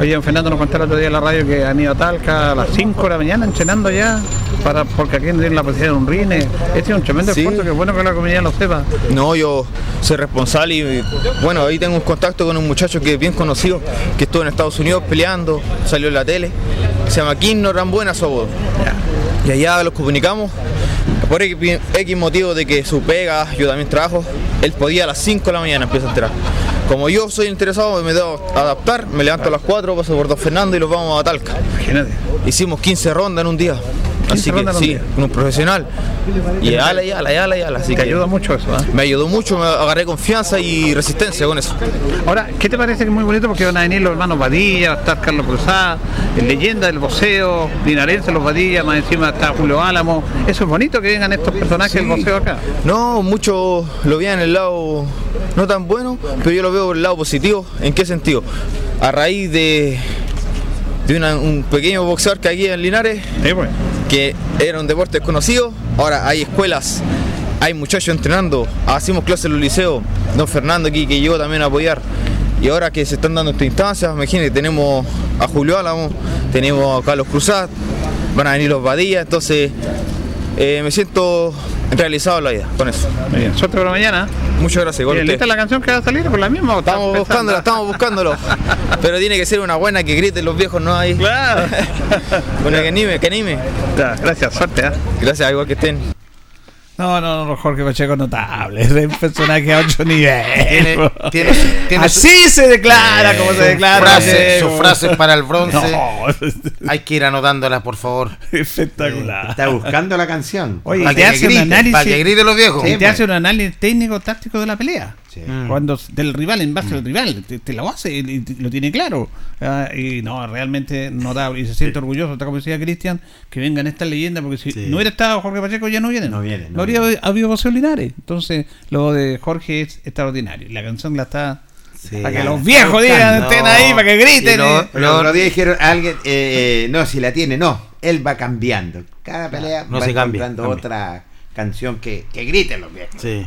Oye, don Fernando nos contó el otro día en la radio que han ido a Talca a las 5 de la mañana entrenando ya, para, porque aquí tienen la posibilidad de un rine. Este es un tremendo Sí. esfuerzo, que es bueno que la comunidad lo sepa. No, yo soy responsable y bueno, ahí tengo un contacto con un muchacho que es bien conocido, que estuvo en Estados Unidos peleando, salió en la tele, se llama Kim Rambuena apodo. Y allá los comunicamos, por X, X motivo de que su pega, yo también trabajo, él podía a las 5 de la mañana empieza a entrar. Como yo soy interesado, me debo adaptar, me levanto a las 4, paso por Don Fernando y los vamos a Talca. Imagínate. Hicimos 15 rondas en un día. 15 Así que sí, un profesional. Y ala, y ala, y ala, y ala. Así que ayuda mucho eso. ¿eh? me ayudó mucho, me agarré confianza y resistencia con eso. Ahora, ¿qué te parece que es muy bonito? Porque van a venir los hermanos Badilla, va a estar Carlos Cruzada, el leyenda del boxeo, Linarense, los Badilla, más encima está Julio Álamo. Eso es bonito que vengan estos personajes del boxeo acá. No, muchos lo veían en el lado no tan bueno, pero yo lo veo por el lado positivo. ¿En qué sentido? A raíz de, de una- un pequeño boxeador que aquí en Linares, Sí, pues. Que era un deporte desconocido, ahora hay escuelas, hay muchachos entrenando, hacemos clases en los liceos, don Fernando aquí que llegó también a apoyar. Y ahora que se están dando estas instancias, imagínense, tenemos a Julio Álamo, tenemos a Carlos Cruzat, van a venir los Badillas, entonces eh, me siento realizado la vida con eso. Muy bien, suerte para mañana. Muchas gracias, igual. ¿Lista la canción que va a salir por la misma? Estamos buscándola, estamos buscándolo. Pero tiene que ser una buena que griten los viejos, no hay. Claro. Una que anime, que anime. Ya, gracias, suerte. ¿eh? Gracias, igual que estén. No, no, no, Jorge Pacheco notable. Es un personaje a otro nivel. Tiene- tiene- tiene su- Así se declara, como se declara. frases, Pacheco. sus frases para el bronce. No, Hay que ir anotándolas, por favor. espectacular. Está buscando la canción. Oye, Para te que hace un griten, análisis. Para que griten los viejos. y te hace un análisis técnico táctico de la pelea. Sí. Mm. Cuando del rival en base al rival, te, te lo hace y, lo tiene claro. Ah, y no, realmente notable. Y se siente orgulloso, tal como decía Cristian, que vengan estas leyendas, porque si Sí. no hubiera estado Jorge Pacheco, ya no vienen. No vienen, no No habría habido José Linares. Entonces, lo de Jorge es extraordinario. La canción la está. Sí. para que los viejos digan, estén ahí, para que griten. Y lo- eh. Pero el otro día dijeron alguien, eh, eh, no, si la tiene, no, él va cambiando. Cada pelea no va se cambia, encontrando cambia. otra canción que, que griten los viejos. Sí.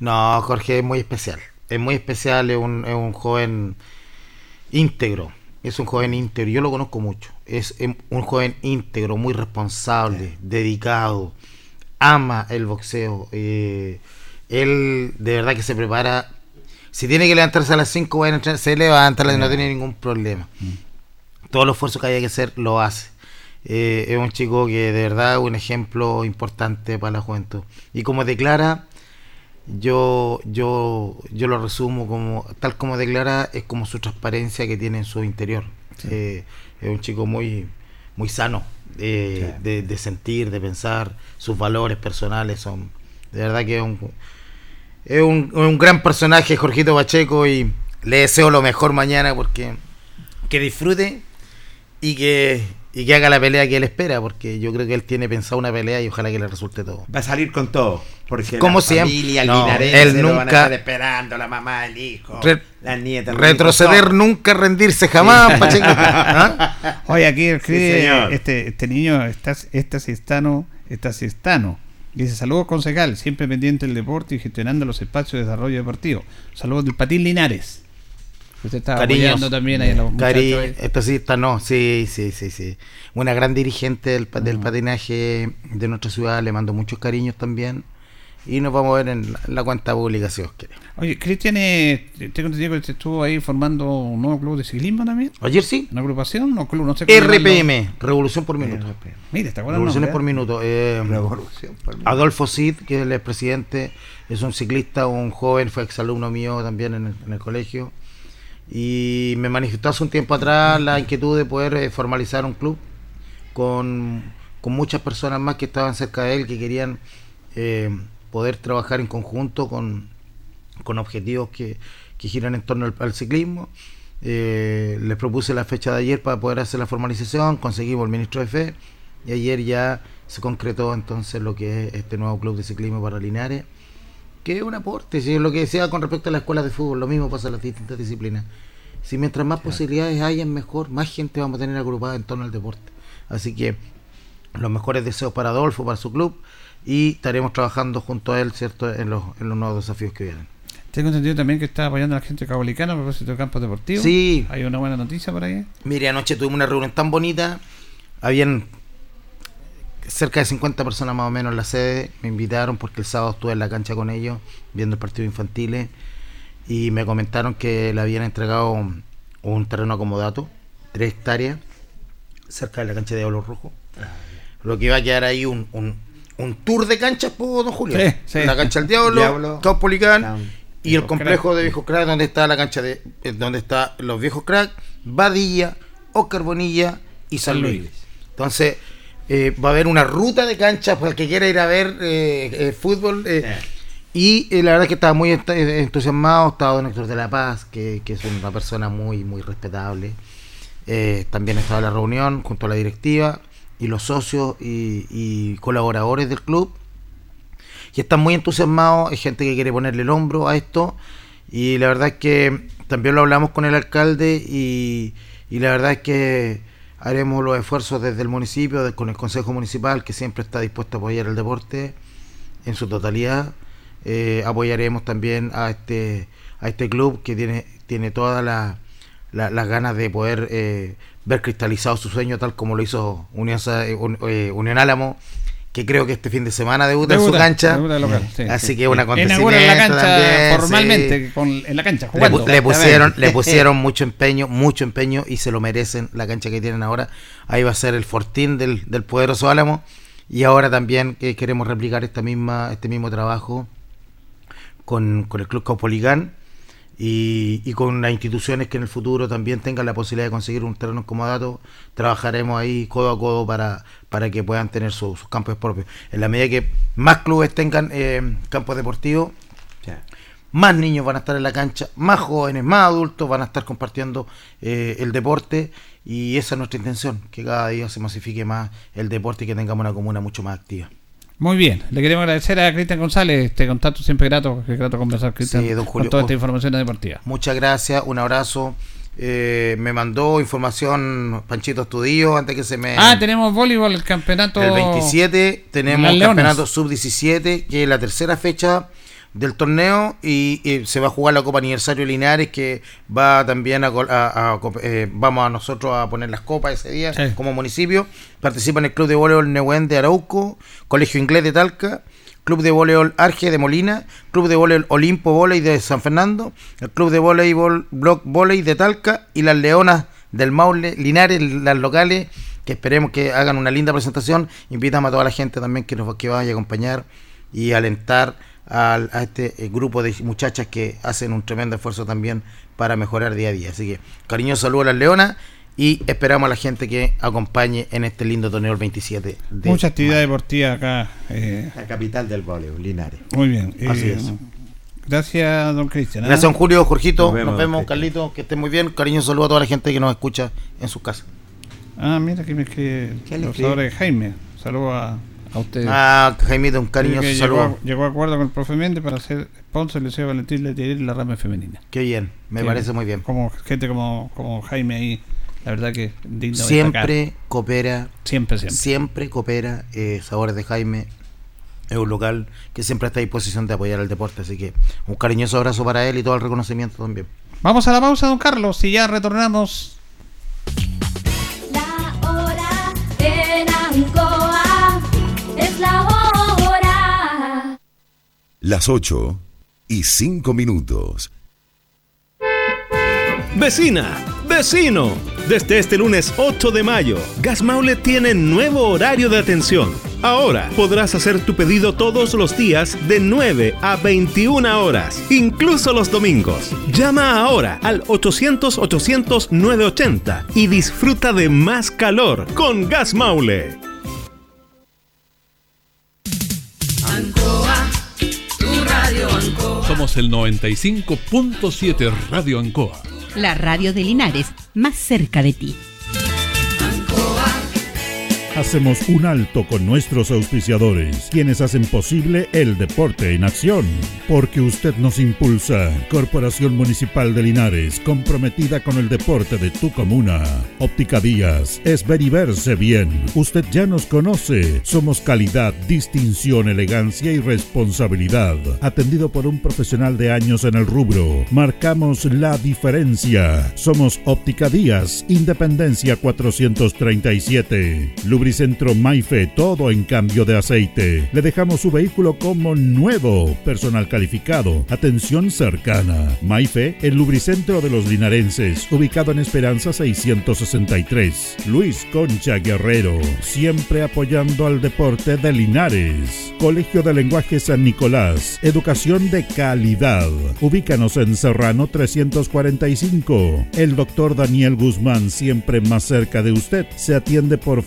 No, Jorge es muy especial. Es muy especial, es un, es un joven íntegro. Es un joven íntegro. Yo lo conozco mucho. Es un joven íntegro, muy responsable, dedicado. Ama el boxeo. eh, él de verdad que se prepara. Si tiene que levantarse a las 5, va a entrar, se levanta y no tiene ningún problema. Todo el esfuerzo que haya que hacer lo hace. Eh, es un chico que de verdad es un ejemplo importante para la juventud. Y como declara, yo, yo, yo lo resumo como, tal como declara, es como su transparencia que tiene en su interior. Eh, es un chico muy, muy sano eh, Sí. de, de sentir, de pensar, sus valores personales son, de verdad que es un, es un, un gran personaje, Jorgito Pacheco, y le deseo lo mejor mañana porque que disfrute y que, y que haga la pelea que él espera, porque yo creo que él tiene pensado una pelea y ojalá que le resulte todo. Va a salir con todo. Porque Como la siempre. familia, el No, él lo van a nunca- estar esperando, la mamá, el hijo, Re- nietas. los Retroceder nunca, rendirse jamás, Pacheco. ¿Ah? Oye, aquí escribe señor. este, este niño, estás, estás estano, estás estano. Dice, saludos concejal, siempre pendiente del deporte y gestionando los espacios de desarrollo deportivo. Saludos del Patín Linares. Usted está Cariños. apoyando también ahí a los Cari, está, no, sí, sí, sí, sí. Una gran dirigente del, pa- Mm. del patinaje de nuestra ciudad, le mando muchos cariños también. Y nos vamos a ver en la, en la cuenta pública si os quiere. Oye, Cristian, tengo entendido que estuvo ahí formando un nuevo club de ciclismo también. Ayer sí, ¿Una agrupación o club? No sé cómo llamarlo. RPM, Revolución por Minuto. Mira, ¿te acuerdas? Revoluciones por? Minuto. eh, Revolución, por mí. Adolfo Cid, que es el presidente, es un ciclista, un joven, fue exalumno mío también en el, en el colegio. Y me manifestó hace un tiempo atrás la inquietud de poder eh, formalizar un club con, con muchas personas más que estaban cerca de él, que querían eh, poder trabajar en conjunto con, con objetivos que, que giran en torno al, ciclismo. Eh, les propuse la fecha de ayer para poder hacer la formalización, conseguimos el ministro de Fe y ayer ya se concretó entonces lo que es este nuevo club de ciclismo para Linares, que es un aporte, si es lo que decía con respecto a las escuelas de fútbol, lo mismo pasa en las distintas disciplinas. Si mientras más posibilidades hayan, mejor, más gente vamos a tener agrupada en torno al deporte. Así que los mejores deseos para Adolfo, para su club, y estaremos trabajando junto a él, ¿cierto?, en los, en los nuevos desafíos que vienen. Tengo entendido también que está apoyando a la gente cabolicana a propósito de campos deportivos. Sí. Hay una buena noticia por ahí. Mire, anoche tuvimos una reunión tan bonita. Habían cerca de 50 personas más o menos en la sede. Me invitaron porque el sábado estuve en la cancha con ellos viendo el partido infantiles y me comentaron que le habían entregado un, un terreno acomodato, tres hectáreas, cerca de la cancha de Diablo Rojo. Lo que iba a quedar ahí un, un, un tour de canchas, ¿puedo, don Julio? Sí, sí. La cancha del Diablo, Diablo, Caupolicán y el complejo de viejos crack donde está la cancha de eh, donde está los viejos crack Badilla Oscar Bonilla y San San Luis Luis. entonces eh, va a haber una ruta de canchas para el que quiera ir a ver eh, eh, fútbol y la verdad es que estaba muy ent- entusiasmado estaba don Héctor de la Paz que, que es una persona muy muy respetable. También estaba la reunión junto a la directiva y los socios y, y colaboradores del club. Y están muy entusiasmados, hay gente que quiere ponerle el hombro a esto. Y la verdad es que también lo hablamos con el alcalde y, y la verdad es que haremos los esfuerzos desde el municipio, con el Consejo Municipal que siempre está dispuesto a apoyar el deporte en su totalidad. Eh, apoyaremos también a este a este club que tiene tiene todas la- la- las ganas de poder eh, ver cristalizado su sueño tal como lo hizo Unión, eh, eh, Unión Álamo que creo que este fin de semana debuta, en su cancha local, sí, así sí. que un acontecimiento Inauguran la cancha también, formalmente, sí. con, en la cancha, Le, jugando. pu- le pusieron le pusieron mucho empeño mucho empeño y se lo merecen la cancha que tienen ahora ahí va a ser el fortín del, del poderoso Álamo Y ahora también que queremos replicar esta misma, este mismo trabajo con, con el Club Caupolicán y, y, con las instituciones que en el futuro también tengan la posibilidad de conseguir un terreno como dato, trabajaremos ahí codo a codo para, para que puedan tener sus campos propios. En la medida que más clubes tengan eh, campos deportivos, más niños van a estar en la cancha, más jóvenes, más adultos van a estar compartiendo eh, el deporte y esa es nuestra intención, que cada día se masifique más el deporte y que tengamos una comuna mucho más activa. Muy bien, le queremos agradecer a Cristian González, este contacto siempre grato, que grato conversar Cristian Sí, con toda esta información deportiva. Muchas gracias, un abrazo. Eh, me mandó información Panchito Estudillo antes que se me... Ah, tenemos voleibol, el campeonato... El 27 tenemos el campeonato sub-17, que es la tercera fecha del torneo y, y se va a jugar la Copa Aniversario Linares que va también a, a- a eh, vamos a nosotros a poner las copas ese día Sí. como municipio participan el Club de Voleibol Neuén de Arauco Colegio Inglés de Talca Club de Voleibol Arge de Molina Club de Voleibol Olimpo Voley de San Fernando el Club de Voleibol Block Voley de Talca y las Leonas del Maule Linares las locales que esperemos que hagan una linda presentación invitamos a toda la gente también que nos que vaya a acompañar y alentar al- a, este eh, grupo de muchachas que hacen un tremendo esfuerzo también para mejorar día a día. Así que cariñoso saludo a las leonas y esperamos a la gente que acompañe en este lindo torneo el 27 de Mucha actividad mayo. deportiva acá. eh, La capital del voleibol, Linares. muy bien. Así eh, es. Gracias, don Cristian. ¿ah? Gracias, don Julio, Jorgito. Nos Nos vemos, vemos, Carlito. Que estén muy bien. Cariñoso saludo a toda la gente que nos escucha en sus casas. Ah, mira que me escribe ¿Quién le el escribe? profesor Jaime. Saludos a, a usted. Ah, Jaimito, un Dice cariñoso saludo. llegó a acuerdo con el profe Méndez para hacer sponsor del Liceo Valentín Letelier la rama femenina. Qué bien, me parece muy bien. Como gente como, como Jaime ahí, la verdad que digno de Siempre destacar. coopera Siempre, siempre. siempre coopera eh, Sabores de Jaime es un local que siempre está a disposición de apoyar el deporte así que un cariñoso abrazo para él y todo el reconocimiento también Vamos a la pausa, don Carlos, y ya retornamos. Las 8 y 5 minutos. Vecina, vecino, desde este lunes 8 de mayo, Gas Maule tiene nuevo horario de atención. Ahora podrás hacer tu pedido todos los días de 9 a 21 horas, incluso los domingos. Llama ahora al 800-800-980 y disfruta de más calor con Gas Maule. Somos el 95.7 Radio Ancoa. La radio de Linares, más cerca de ti. Hacemos un alto con nuestros auspiciadores, quienes hacen posible el deporte en acción. Porque usted nos impulsa. Corporación Municipal de Linares, comprometida con el deporte de tu comuna. Óptica Díaz, es ver y verse bien. Usted ya nos conoce. Somos calidad, distinción, elegancia y responsabilidad. Atendido por un profesional de años en el rubro. Marcamos la diferencia. Somos Óptica Díaz, Independencia 437. Lubricentro Maife, todo en cambio de aceite. Le dejamos su vehículo como nuevo. Personal calificado. Atención cercana. Maife, el lubricentro de los linarenses. Ubicado en Esperanza 663. Luis Concha Guerrero. Siempre apoyando al deporte de Linares. Colegio de Lenguaje San Nicolás. Educación de calidad. Ubícanos en Serrano 345. El doctor Daniel Guzmán, siempre más cerca de usted. Se atiende por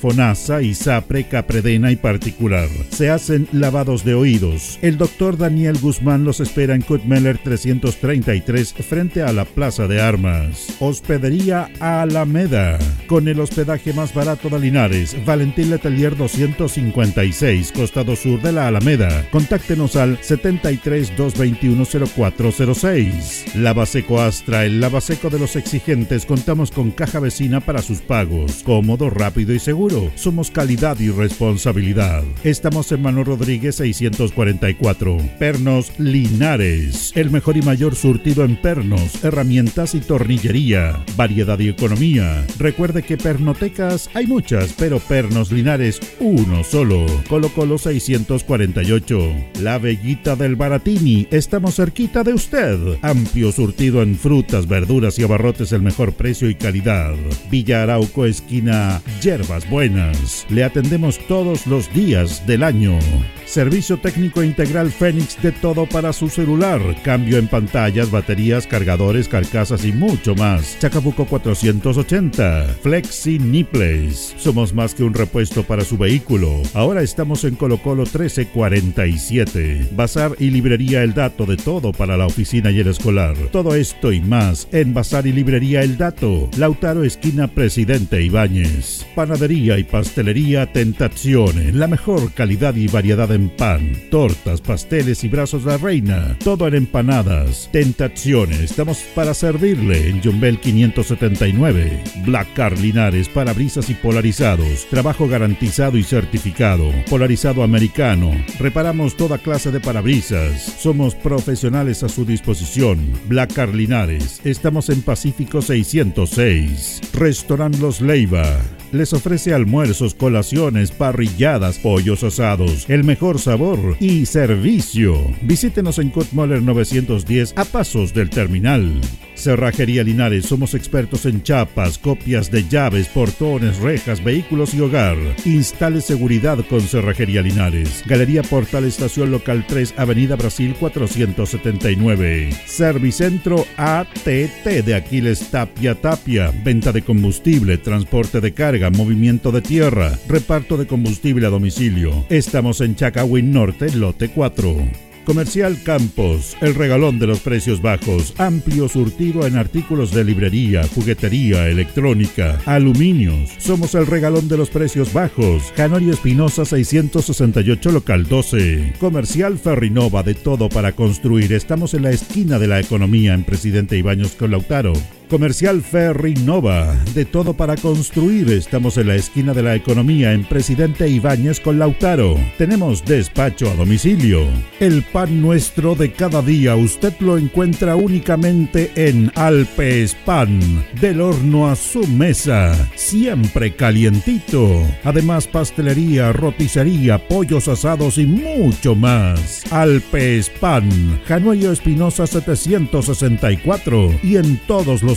FONASA, ISAPRE, Capredena y particular. Se hacen lavados de oídos. El doctor Daniel Guzmán los espera en Kutmeller 333 frente a la Plaza de Armas. Hospedería Alameda. Con el hospedaje más barato de Linares. Valentín Letelier 256, costado sur de la Alameda. Contáctenos al 73 221 0406. Lavaseco Astra, el lavaseco de los exigentes. Contamos con caja vecina para sus pagos. Cómodo, rápido y seguro. Calidad y responsabilidad. Estamos en Manuel Rodríguez 644. Pernos Linares. El mejor y mayor surtido en pernos, herramientas y tornillería. Variedad y economía. Recuerde que pernotecas hay muchas, pero Pernos Linares uno solo. Colo Colo 648. La Bellita del Baratini. Estamos cerquita de usted. Amplio surtido en frutas, verduras y abarrotes el mejor precio y calidad. Villa Arauco esquina Yerbas Buenas. Le atendemos todos los días del año. Servicio técnico integral Fénix de todo para su celular. Cambio en pantallas, baterías, cargadores, carcasas y mucho más. Chacabuco 480. Flexi Nipples. Somos más que un repuesto para su vehículo. Ahora estamos en Colo Colo 1347. Bazar y librería El Dato de todo para la oficina y el escolar. Todo esto y más en Bazar y librería El Dato. Lautaro esquina Presidente Ibáñez. Panadería y pastelería Tentazione. La mejor calidad y variedad en pan, tortas, pasteles y brazos de la reina. Todo en empanadas. Tentazione. Estamos para servirle en Jumbel 579. Black Car Linares, parabrisas y polarizados. Trabajo garantizado y certificado. Polarizado americano. Reparamos toda clase de parabrisas. Somos profesionales a su disposición. Black Car Linares. Estamos en Pacífico 606. Restaurant Los Leiva. Les ofrece almuerzos, colaciones, parrilladas, pollos asados, el mejor sabor y servicio. Visítenos en Kutmoller 910 a pasos del terminal. Cerrajería Linares, somos expertos en chapas, copias de llaves, portones, rejas, vehículos y hogar. Instale seguridad con Cerrajería Linares. Galería Portal Estación Local 3, Avenida Brasil 479. Servicentro ATT de Aquiles Tapia Tapia. Venta de combustible, transporte de carga, movimiento de tierra, reparto de combustible a domicilio. Estamos en Chacawin Norte, lote 4. Comercial Campos, el regalón de los precios bajos, amplio surtido en artículos de librería, juguetería, electrónica, aluminios. Somos el regalón de los precios bajos. Canorio Espinosa 668 local 12. Comercial Ferrinova de todo para construir. Estamos en la esquina de la economía en Presidente Ibaños con Lautaro. Comercial Ferry Nova, de todo para construir. Estamos en la esquina de la economía en Presidente Ibáñez con Lautaro. Tenemos despacho a domicilio. El pan nuestro de cada día usted lo encuentra únicamente en Alpes Pan, del horno a su mesa, siempre calientito. Además pastelería, roticería, pollos asados y mucho más. Alpes Pan, Januello Espinosa 764 y en todos los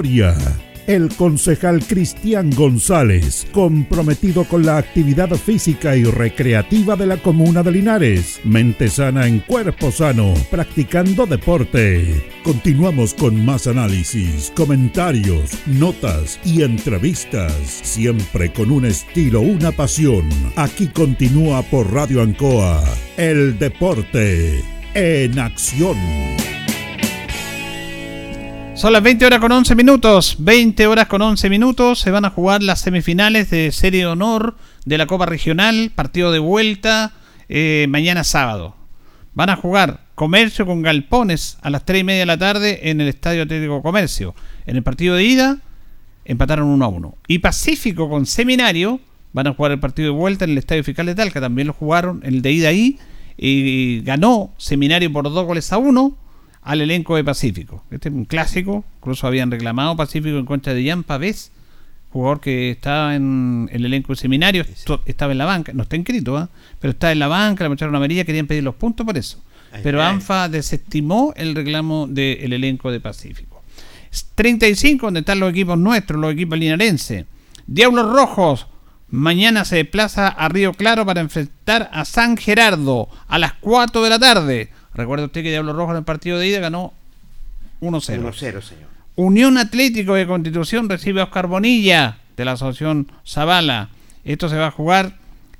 el concejal Cristian González, comprometido con la actividad física y recreativa de la comuna de Linares. Mente sana en cuerpo sano, practicando deporte. Continuamos con más análisis, comentarios, notas y entrevistas, siempre con un estilo, una pasión. Aquí continúa por Radio Ancoa, el deporte en acción. Son las 20 horas con 11 minutos. 20 horas con 11 minutos. Se van a jugar las semifinales de Serie de Honor de la Copa Regional. Partido de vuelta eh, mañana sábado. Van a jugar Comercio con Galpones a las 3 y media de la tarde en el Estadio Atlético Comercio. En el partido de ida empataron 1 a 1. Y Pacífico con Seminario van a jugar el partido de vuelta en el Estadio Fiscal de Talca. También lo jugaron el de ida ahí. Y ganó Seminario por 2 goles a 1 al elenco de Pacífico. Este es un clásico, incluso habían reclamado Pacífico en contra de Jan Pavés, jugador que estaba en el elenco de seminario, estaba en la banca, no está inscrito, ¿ah? pero está en la banca, la mostraron amarilla, querían pedir los puntos por eso. Pero ANFA desestimó el reclamo del elenco de Pacífico. 35, donde están los equipos nuestros, los equipos linarenses. Diablos Rojos, mañana se desplaza a Río Claro para enfrentar a San Gerardo a las 4 de la tarde. Recuerda usted que Diablo Rojo en el partido de ida ganó 1-0. 1-0, señor. Unión Atlético de Constitución recibe a Oscar Bonilla de la Asociación Zavala. Esto se va a jugar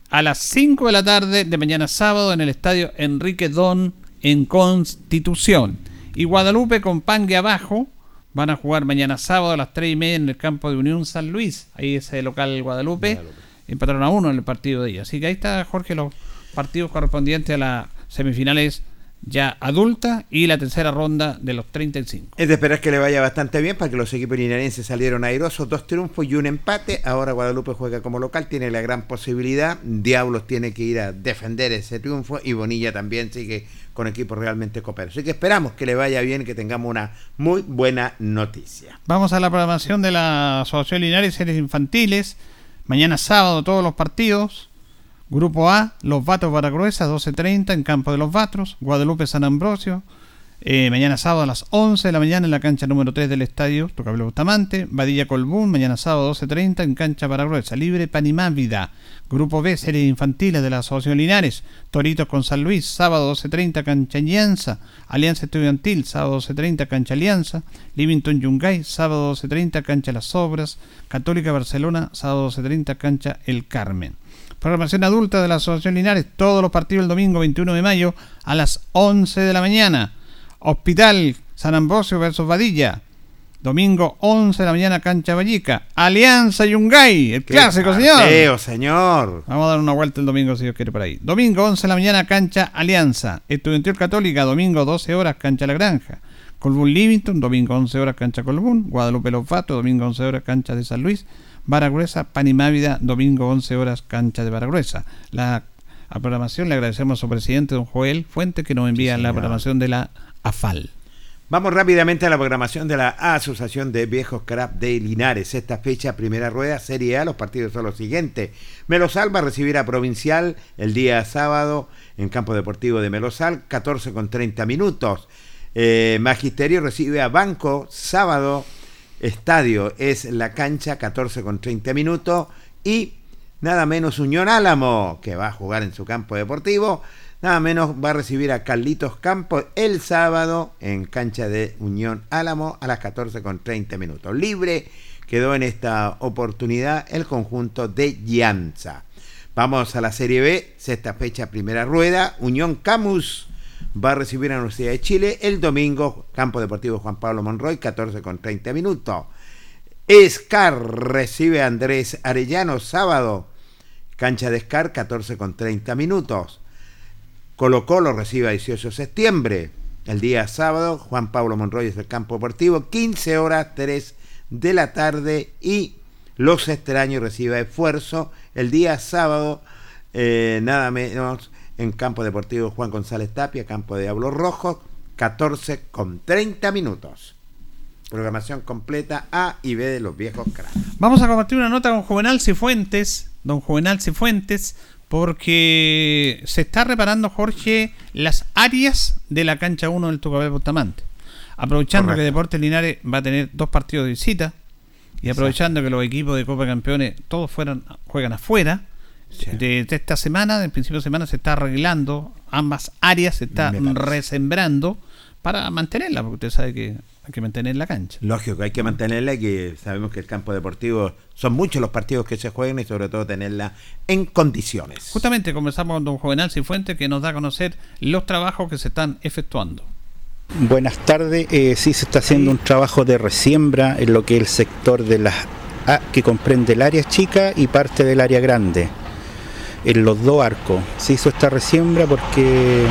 a las 5 de la tarde de mañana sábado en el estadio Enrique Don en Constitución. Y Guadalupe con Pangue abajo van a jugar mañana sábado a las 3 y media en el campo de Unión San Luis. Ahí es el local Guadalupe. Empataron a uno en el partido de ella. Así que ahí está, Jorge, los partidos correspondientes a las semifinales ya adulta y la tercera ronda de los 35. Es de esperar que le vaya bastante bien para que los equipos linarenses salieron airosos, dos triunfos y un empate. Ahora Guadalupe juega como local, tiene la gran posibilidad. Diablos tiene que ir a defender ese triunfo y Bonilla también sigue con equipos realmente cooperos. Así que esperamos que le vaya bien y que tengamos una muy buena noticia. Vamos a la programación de la Asociación Linares Series Infantiles. Mañana sábado todos los partidos. Grupo A, Los Vatos Baragruesa, 12.30 en Campo de los Vatros. Guadalupe San Ambrosio. eh, mañana sábado a las 11 de la mañana en la cancha número 3 del estadio Tocable Bustamante. Badilla Colbún, mañana sábado 12.30 en cancha Baragruesa. Libre Panimávida. Grupo B, series infantiles de la Asociación Linares. Toritos con San Luis, sábado 12.30 cancha Alianza. Alianza Estudiantil, sábado 12.30 cancha Alianza. Livington Yungay, sábado 12.30 cancha Las Obras. Católica Barcelona, sábado 12.30 cancha El Carmen. Programación adulta de la Asociación Linares, todos los partidos el domingo 21 de mayo a las 11 de la mañana. Hospital San Ambrosio versus Vadilla. Domingo 11 de la mañana, cancha Vallica. Alianza Yungay, el ¡Qué clásico, señor. señor! Vamos a dar una vuelta el domingo si Dios quiere por ahí. Domingo 11 de la mañana, cancha Alianza. Estudiantil Católica, domingo 12 horas, cancha La Granja. Colbún Livington, domingo 11 horas, cancha Colbún. Guadalupe Los Vatos, domingo 11 horas, cancha de San Luis. Baragruesa, Panimávida, domingo 11 horas, cancha de Baragruesa. La a programación le agradecemos a su presidente, don Joel Fuente, que nos envía la programación de la AFAL. Vamos rápidamente a la programación de la Asociación de Viejos Crap de Linares. Esta fecha, primera rueda, Serie A, los partidos son los siguientes. Melosal va a recibir a Provincial el día sábado en Campo Deportivo de Melosal, 14 con 30 minutos. Eh, Magisterio recibe a Banco sábado, Estadio es la cancha, 14 con 30 minutos. Y nada menos Unión Álamo, que va a jugar en su campo deportivo, nada menos va a recibir a Carlitos Campos el sábado en cancha de Unión Álamo a las 14 con 30 minutos. Libre quedó en esta oportunidad el conjunto de Llanza. Vamos a la Serie B, sexta fecha, primera rueda. Unión Camus va a recibir a la Universidad de Chile el domingo, Campo Deportivo Juan Pablo Monroy, 14 con 30 minutos. Escar recibe a Andrés Arellano sábado, cancha de Escar, 14 con 30 minutos. Colo Colo recibe a 18 de septiembre, el día sábado, Juan Pablo Monroy es el campo deportivo, 15 horas 3 de la tarde y Los Extraños recibe Esfuerzo el día sábado, eh, nada menos en campo deportivo Juan González Tapia, campo de Diablo Rojo, 14 con 30 minutos. Programación completa A y B de los viejos cracks. Vamos a compartir una nota con Juvenal Cifuentes, don Juvenal Cifuentes, porque se está reparando, Jorge, las áreas de la cancha 1 del Tucabel Bustamante. Aprovechando Correcto. que Deportes Linares va a tener dos partidos de visita y aprovechando que los equipos de Copa Campeones todos fueran, juegan afuera, de, de esta semana, del principio de semana, se está arreglando ambas áreas, se está resembrando para mantenerla, porque usted sabe que hay que mantener la cancha. Lógico, hay que mantenerla y que sabemos que el campo deportivo son muchos los partidos que se juegan y sobre todo tenerla en condiciones. Justamente conversamos con don Juvenal Cifuentes que nos da a conocer los trabajos que se están efectuando. Buenas tardes. Eh, sí, se está haciendo un trabajo de resiembra en lo que es el sector de las que comprende el área chica y parte del área grande. En los dos arcos. Se hizo esta resiembra porque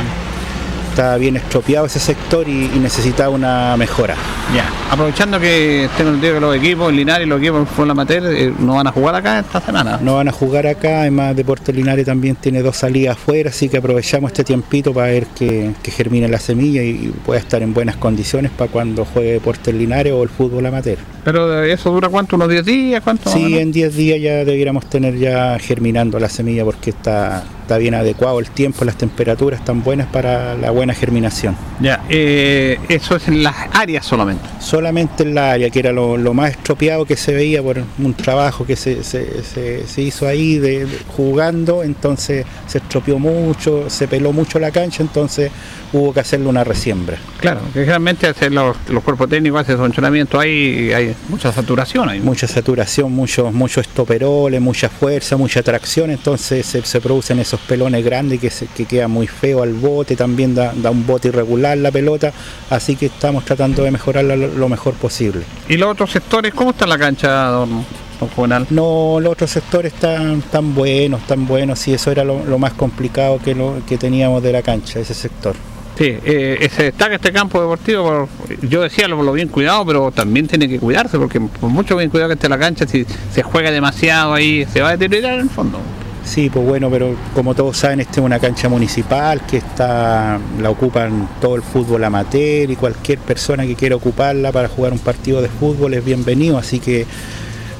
está bien estropeado ese sector y, y necesitaba una mejora. Ya, aprovechando que tengo entendido que los equipos, Linares y los equipos de la Amateur eh, no van a jugar acá esta semana. No van a jugar acá, además Deportes Linares también tiene dos salidas afuera, así que aprovechamos este tiempito para ver que, que germine la semilla y pueda estar en buenas condiciones para cuando juegue Deportes Linares o el fútbol amateur. Pero eh, eso dura cuánto, unos 10 días, cuánto. Sí, en 10 días ya debiéramos tener ya germinando la semilla porque está, está bien adecuado el tiempo, las temperaturas están buenas para la buena germinación. Ya, eh, eso es en las áreas solamente. Solamente en la área, que era lo, lo más estropeado que se veía por un trabajo que se, se- se- se hizo ahí de, de- jugando, entonces se estropeó mucho, se peló mucho la cancha, entonces hubo que hacerle una resiembra. Claro, que generalmente los, los cuerpos técnicos hacen sonchonamiento ahí, hay mucha saturación ahí. Mucha saturación, muchos mucho estoperoles, mucha fuerza, mucha tracción, entonces se, se producen esos pelones grandes que, se, que queda muy feo al bote, también da, da un bote irregular la pelota, así que estamos tratando de mejorarla lo, lo mejor posible. ¿Y los otros sectores, cómo está la cancha, don, don Juvenal? No, los otros sectores están tan buenos, tan buenos, y eso era lo, lo más complicado que, lo, que teníamos de la cancha, ese sector. Sí, eh, se destaca este campo deportivo, por- yo decía lo, lo bien cuidado, pero también tiene que cuidarse, porque por mucho bien cuidado que esté la cancha, si se juega demasiado ahí, se va a deteriorar en el fondo. Sí, pues bueno, pero como todos saben, esta es una cancha municipal que está la ocupan todo el fútbol amateur y cualquier persona que quiera ocuparla para jugar un partido de fútbol es bienvenido, así que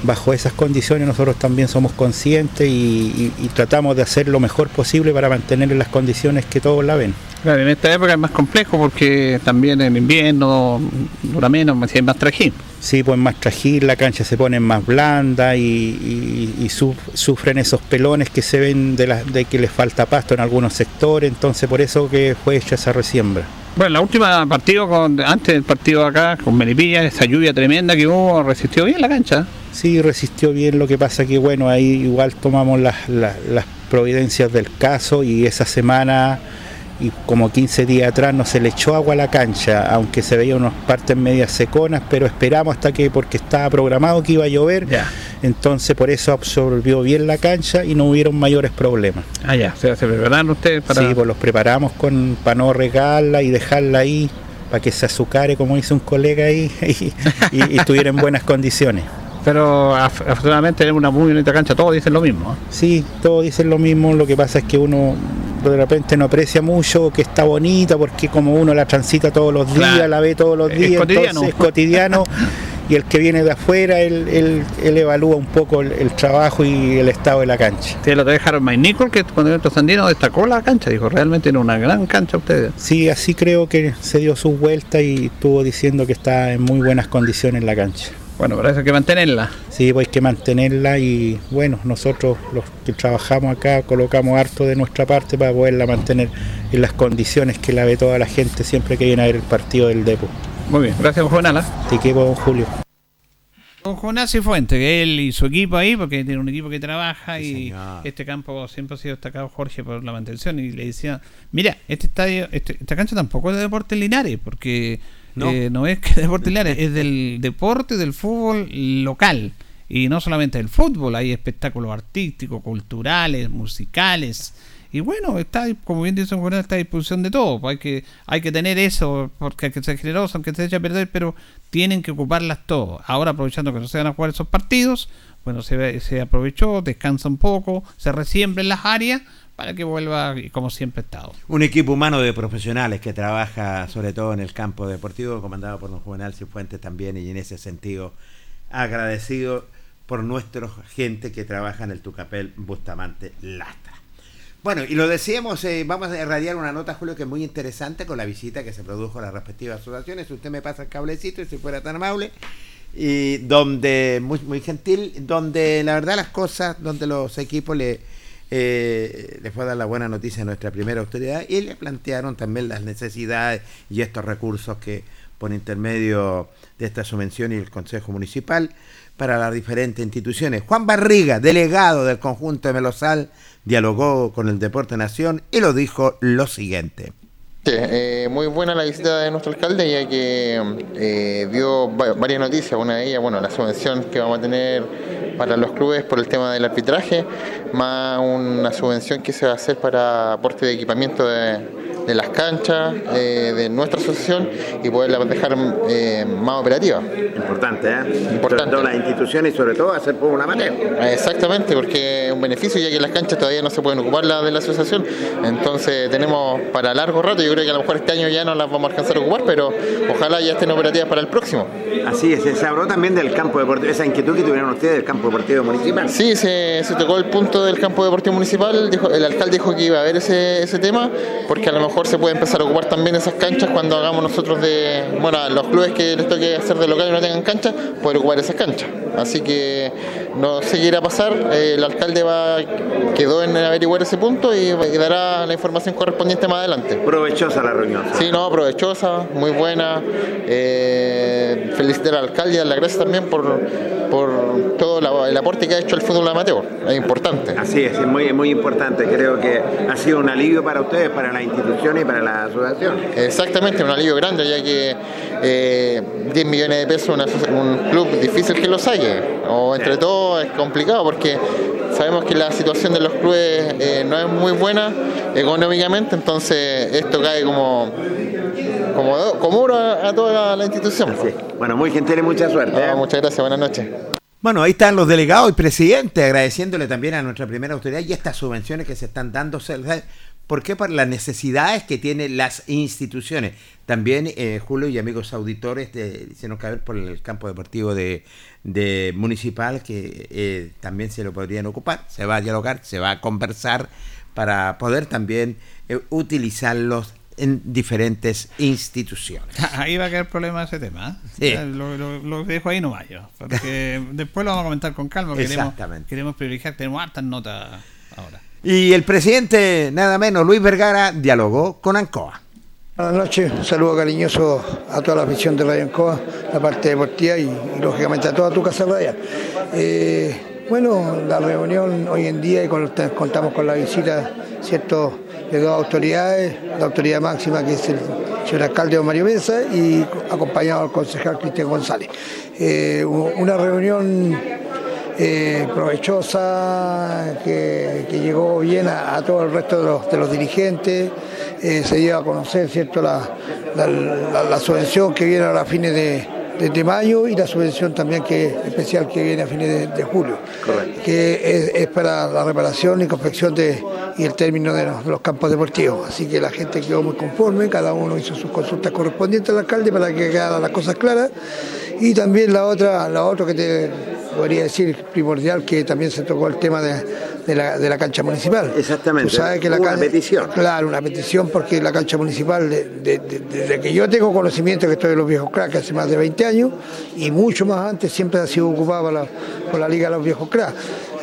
bajo esas condiciones nosotros también somos conscientes y, y- y tratamos de hacer lo mejor posible para mantener en las condiciones que todos la ven. Claro, en esta época es más complejo porque también en invierno dura menos, hay más trajín. Sí, pues más trajín, la cancha se pone más blanda y, y- y su- sufren esos pelones que se ven de, la- de que les falta pasto en algunos sectores, entonces por eso que fue hecha esa resiembra. Bueno, la última partido, con, antes del partido acá, con Melipilla, esa lluvia tremenda que hubo, resistió bien la cancha. Sí, resistió bien, lo que pasa que bueno, ahí igual tomamos las, las- las providencias del caso y esa semana y como 15 días atrás no se le echó agua a la cancha, aunque se veía unas partes medias seconas, pero esperamos hasta que, porque estaba programado que iba a llover, entonces por eso absorbió bien la cancha y no hubieron mayores problemas. Ah, ya, se, se prepararon ustedes para... Sí, pues los preparamos con, para no regarla y dejarla ahí, para que se azucare, como dice un colega ahí, y, y- y estuviera en buenas condiciones. Pero af- afortunadamente tenemos una muy bonita cancha, todos dicen lo mismo. ¿eh? Sí, todos dicen lo mismo, lo que pasa es que uno de repente no aprecia mucho que está bonita porque como uno la transita todos los días, Claro. la ve todos los Es días, cotidiano. entonces es cotidiano y el que viene de afuera, él, él- él evalúa un poco el, el trabajo y el estado de la cancha. Sí, lo de Harold Mike Nicol, que cuando entró Sandino destacó la cancha, dijo, realmente era una gran cancha ustedes. Sí, así creo que se dio su vuelta y estuvo diciendo que está en muy buenas condiciones la cancha. Bueno, pero eso hay que mantenerla. Sí, pues hay que mantenerla y bueno, nosotros los que trabajamos acá colocamos harto de nuestra parte para poderla mantener en las condiciones que la ve toda la gente siempre que viene a ver el partido del Depo. Muy bien, gracias Juvenal. ¿eh? Te quedo, don Julio. Con Jonás y Fuente, que él y su equipo ahí, porque tiene un equipo que trabaja y este campo siempre ha sido destacado Jorge por la mantención y le decía, mira, este estadio, este- esta cancha tampoco es de Deportes Linares, porque No. no, no es que de Deportes Linares, es del deporte del fútbol local. Y no solamente del fútbol, hay espectáculos artísticos, culturales, musicales. Y bueno, está, como bien dice Juvenal, está a disposición de todo. Pues hay que, hay que tener eso, porque hay que ser generoso, aunque se eche a perder, pero tienen que ocuparlas todas. Ahora, aprovechando que no se van a jugar esos partidos, bueno, se, se aprovechó, descansa un poco, se resiembra en las áreas para que vuelva como siempre ha estado. Un equipo humano de profesionales que trabaja sobre todo en el campo deportivo, comandado por don Juvenal Cifuentes también, y en ese sentido agradecido por nuestra gente que trabaja en el Tucapel Bustamante Lastra. Bueno, y lo decíamos, eh, vamos a irradiar una nota, Julio, que es muy interesante con la visita que se produjo a las respectivas asociaciones. Usted me pasa el cablecito si fuera tan amable, y donde, muy, muy gentil, donde la verdad las cosas, donde los equipos le, eh, le fue a dar la buena noticia a nuestra primera autoridad y le plantearon también las necesidades y estos recursos que por intermedio de esta subvención y el Consejo Municipal para las diferentes instituciones. Juan Barriga, delegado del conjunto de Melosal, dialogó con el Deporte Nación y lo dijo lo siguiente. Sí, eh, muy buena la visita de nuestro alcalde, ya que eh, dio va- varias noticias. Una de ellas, bueno, la subvención que vamos a tener para los clubes por el tema del arbitraje, más una subvención que se va a hacer para aporte de equipamiento de, de las canchas eh, de nuestra asociación y poderla dejar eh, más operativa. Importante, ¿eh? Importante. Las instituciones y sobre todo hacer por una manera. Exactamente, porque es un beneficio ya que las canchas todavía no se pueden ocupar las de la asociación, entonces tenemos para largo rato, yo creo que a lo mejor este año ya no las vamos a alcanzar a ocupar, pero ojalá ya estén operativas para el próximo. Así es, se habló también del campo deportivo, esa inquietud que tuvieron ustedes del campo deportivo municipal. Sí, se, se tocó el punto del campo deportivo municipal, dijo, el alcalde dijo que iba a haber ese, ese tema, porque a lo mejor se puede empezar a ocupar también esas canchas cuando hagamos nosotros de, bueno, a los clubes que les toque hacer de local y no tengan cancha, poder ocupar esas canchas. Así que no sé qué irá a pasar, eh, el alcalde va, quedó en averiguar ese punto y, y dará la información correspondiente más adelante. Provechosa la reunión. Sí, no, provechosa, muy buena. Eh, felicitar al alcalde y dar las gracias también por, por todo la- el aporte que ha hecho el fútbol amateur. Es importante. Así es, es muy, muy importante. Creo que ha sido un alivio para ustedes, para las instituciones y para la asociación. Exactamente, un alivio grande, ya que eh, 10 millones de pesos una un club difícil que lo saque. O entre todos es complicado porque sabemos que la situación de los clubes eh, no es muy buena económicamente, entonces esto como como, como oro a, a toda la institución. Bueno, muy gentil y mucha suerte. No, muchas gracias, buenas noches. Bueno, ahí están los delegados y presidente agradeciéndole también a nuestra primera autoridad y estas subvenciones que se están dando. ¿Por qué? Por las necesidades que tienen las instituciones. También, eh, Julio y amigos auditores, de, hicieron caber por el campo deportivo de, de municipal que eh, también se lo podrían ocupar. Se va a dialogar, se va a conversar para poder también eh, utilizarlos en diferentes instituciones. Ahí va a quedar problema ese tema. Sí. Ya, Lo, lo- lo dejo ahí no vaya. Porque después lo vamos a comentar con calma. Queremos, Exactamente. queremos privilegiar, tenemos hartas notas ahora. Y el presidente, nada menos, Luis Vergara, dialogó con Ancoa. Buenas noches, un saludo cariñoso a toda la afición de Radio Encoa, la parte deportiva y, y, lógicamente a toda tu casa radial. Eh, bueno, la reunión hoy en día y con- contamos con la visita ¿cierto? De dos autoridades, la autoridad máxima que es el señor alcalde don Mario Mesa y acompañado del concejal Cristian González. Eh, una reunión eh, provechosa, que, que llegó bien a, a todo el resto de los, de los dirigentes. Eh, se dio a conocer cierto la, la, la- la subvención que viene ahora a fines de, de- de mayo y la subvención también que especial que viene a fines de, de julio, que es, es para la reparación y confección de, y el término de los, de los campos deportivos. Así que la gente quedó muy conforme, cada uno hizo sus consultas correspondientes al alcalde para que quedaran las cosas claras. Y también la otra, la otra que te podría decir primordial, que también se tocó el tema de, de la, de la cancha municipal. Exactamente. Sabes que la Una petición. Claro, una petición porque la cancha municipal, de- de- de- desde que yo tengo conocimiento que estoy en los viejos cracks hace más de 20 años y mucho más antes siempre ha sido ocupada por la, por la Liga de los Viejos Cracks.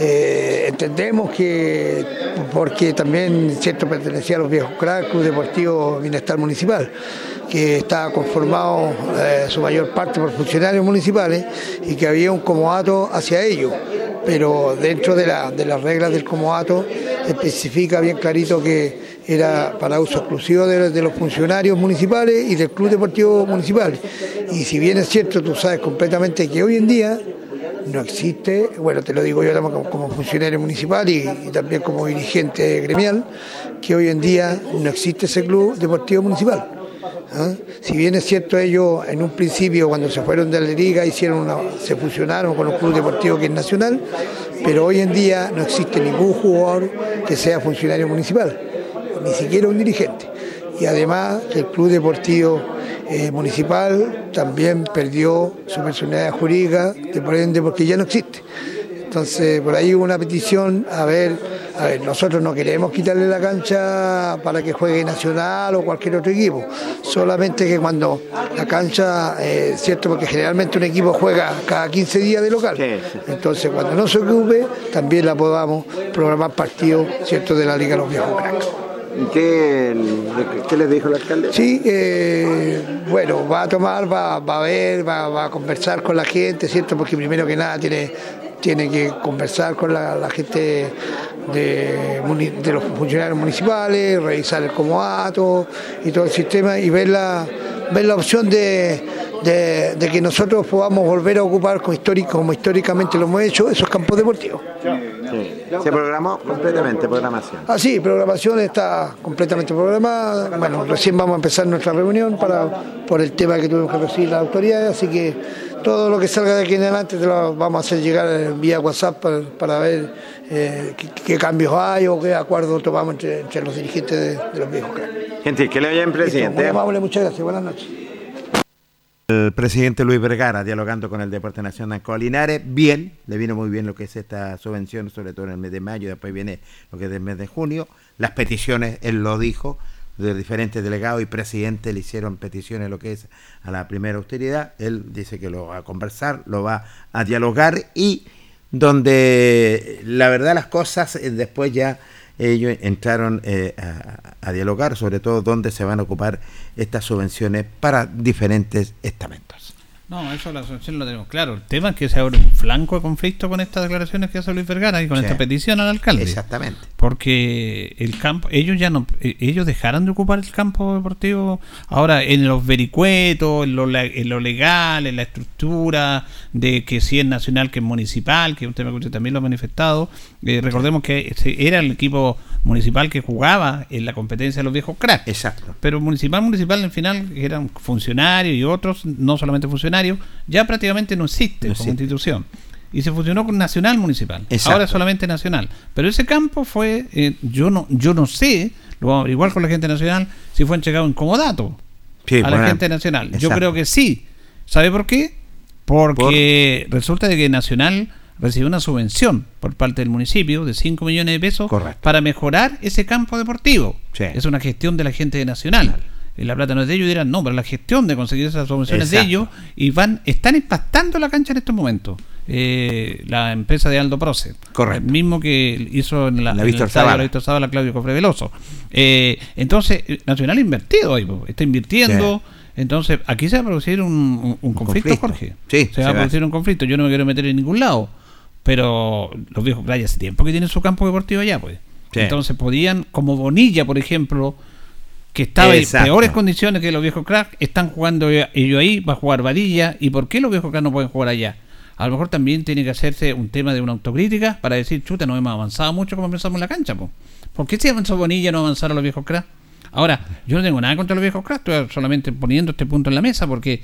Eh, entendemos que, porque también cierto pertenecía a los viejos cracks, Club Deportivo Bienestar Municipal, que está conformado eh, su mayor parte por funcionarios municipales y que había un comodato hacia ellos pero dentro de, la- de las reglas del comodato especifica bien clarito que era para uso exclusivo de los funcionarios municipales y del Club Deportivo Municipal. Y si bien es cierto, tú sabes completamente que hoy en día no existe, bueno, te lo digo yo como, como funcionario municipal y, y también como dirigente gremial, que hoy en día no existe ese Club Deportivo Municipal. ¿ah? Si bien es cierto ellos en un principio cuando se fueron de la liga hicieron una- se fusionaron con un club deportivo que es nacional, pero hoy en día no existe ningún jugador que sea funcionario municipal, ni siquiera un dirigente. Y además el club deportivo eh, municipal también perdió su personalidad jurídica, de por ende porque ya no existe. Entonces, por ahí hubo una petición, a ver, a ver, nosotros no queremos quitarle la cancha para que juegue Nacional o cualquier otro equipo, solamente que cuando la cancha, eh, cierto, porque generalmente un equipo juega cada 15 días de local, entonces cuando no se ocupe, también la podamos programar partidos, cierto, de la Liga de los Viejos Cracks. ¿Qué, les dijo el alcalde? Sí, eh, bueno, va a tomar, va, a ver, va, a conversar con la gente, ¿cierto? Porque primero que nada tiene, tiene que conversar con la, gente de los funcionarios municipales, revisar el comodato y todo el sistema y ver la, ver la opción de, de- de que nosotros podamos volver a ocupar como, histórico, como históricamente lo hemos hecho esos campos deportivos. Se programó completamente, programación. Ah, sí, programación está completamente programada. Bueno, recién vamos a empezar nuestra reunión para por el tema que tuvimos que recibir las autoridades, así que todo lo que salga de aquí en adelante te lo vamos a hacer llegar en vía WhatsApp para, para ver eh, qué, qué cambios hay o qué acuerdos tomamos entre, entre los dirigentes de, de los viejos cracks. Gente, que le vayan, Muy presidente. amable, muchas gracias. Buenas noches. El presidente Luis Vergara dialogando con el Deporte Nacional Colinares, bien, le vino muy bien lo que es esta subvención, sobre todo en el mes de mayo, después viene lo que es del mes de junio, las peticiones, él lo dijo, de diferentes delegados y presidentes le hicieron peticiones lo que es a la primera austeridad, él dice que lo va a conversar, lo va a dialogar y donde la verdad las cosas eh, después ya ellos entraron eh, a, a dialogar sobre todo dónde se van a ocupar estas subvenciones para diferentes estamentos. No, eso la asociación lo tenemos claro. El tema es que se abre un flanco de conflicto con estas declaraciones que hace Luis Vergara y con Sí. esta petición al alcalde. Exactamente. Porque el campo, ellos ya no, eh, ellos dejaron de ocupar el campo deportivo. Ahora en los vericuetos, en lo, en lo legal, en la estructura de que si es nacional, que es municipal, que es un tema que usted también lo ha manifestado. Eh, recordemos que era el equipo municipal que jugaba en la competencia de los viejos cracks. Exacto. Pero municipal, municipal, al final eran funcionarios y otros, no solamente funcionarios, ya prácticamente no existe No como existe. institución. Y se fusionó con Nacional Municipal. Exacto. Ahora es solamente Nacional. Pero ese campo fue, eh, yo no yo no sé, lo vamos a averiguar con la gente nacional, si fue entregado en comodato Sí, a la gente nacional. Yo creo que sí. ¿Sabe por qué? Porque resulta de que Nacional recibió una subvención por parte del municipio de 5 millones de pesos para mejorar ese campo deportivo. Sí. Es una gestión de la gente de Nacional. Y la plata no es de ellos y dirán, no, pero la gestión de conseguir esas subvenciones de Exacto. ellos y van están impactando la cancha en estos momentos. Eh, la empresa de Aldo Proce. Correcto. El mismo que hizo en la, La Víctor Zavala. Claudio Cofre Veloso. Eh, entonces, eh, Nacional ha invertido ahí, po, está invirtiendo. Entonces, aquí se va a producir un, un- un conflicto, conflicto. Jorge. Sí, se va a producir un conflicto. Yo no me quiero meter en ningún lado. Pero los viejos Crack ya hace tiempo que tienen su campo deportivo allá, pues. Sí. Entonces podían, como Bonilla, por ejemplo, que estaba en peores condiciones que los viejos crack, están jugando ellos ahí, va a jugar Varilla, ¿y por qué los viejos crack no pueden jugar allá? A lo mejor también tiene que hacerse un tema de una autocrítica para decir, chuta, no hemos avanzado mucho como pensamos en la cancha, po. ¿por qué si avanzó Bonilla no avanzaron los viejos crack? Ahora, yo no tengo nada contra los viejos crack, estoy solamente poniendo este punto en la mesa porque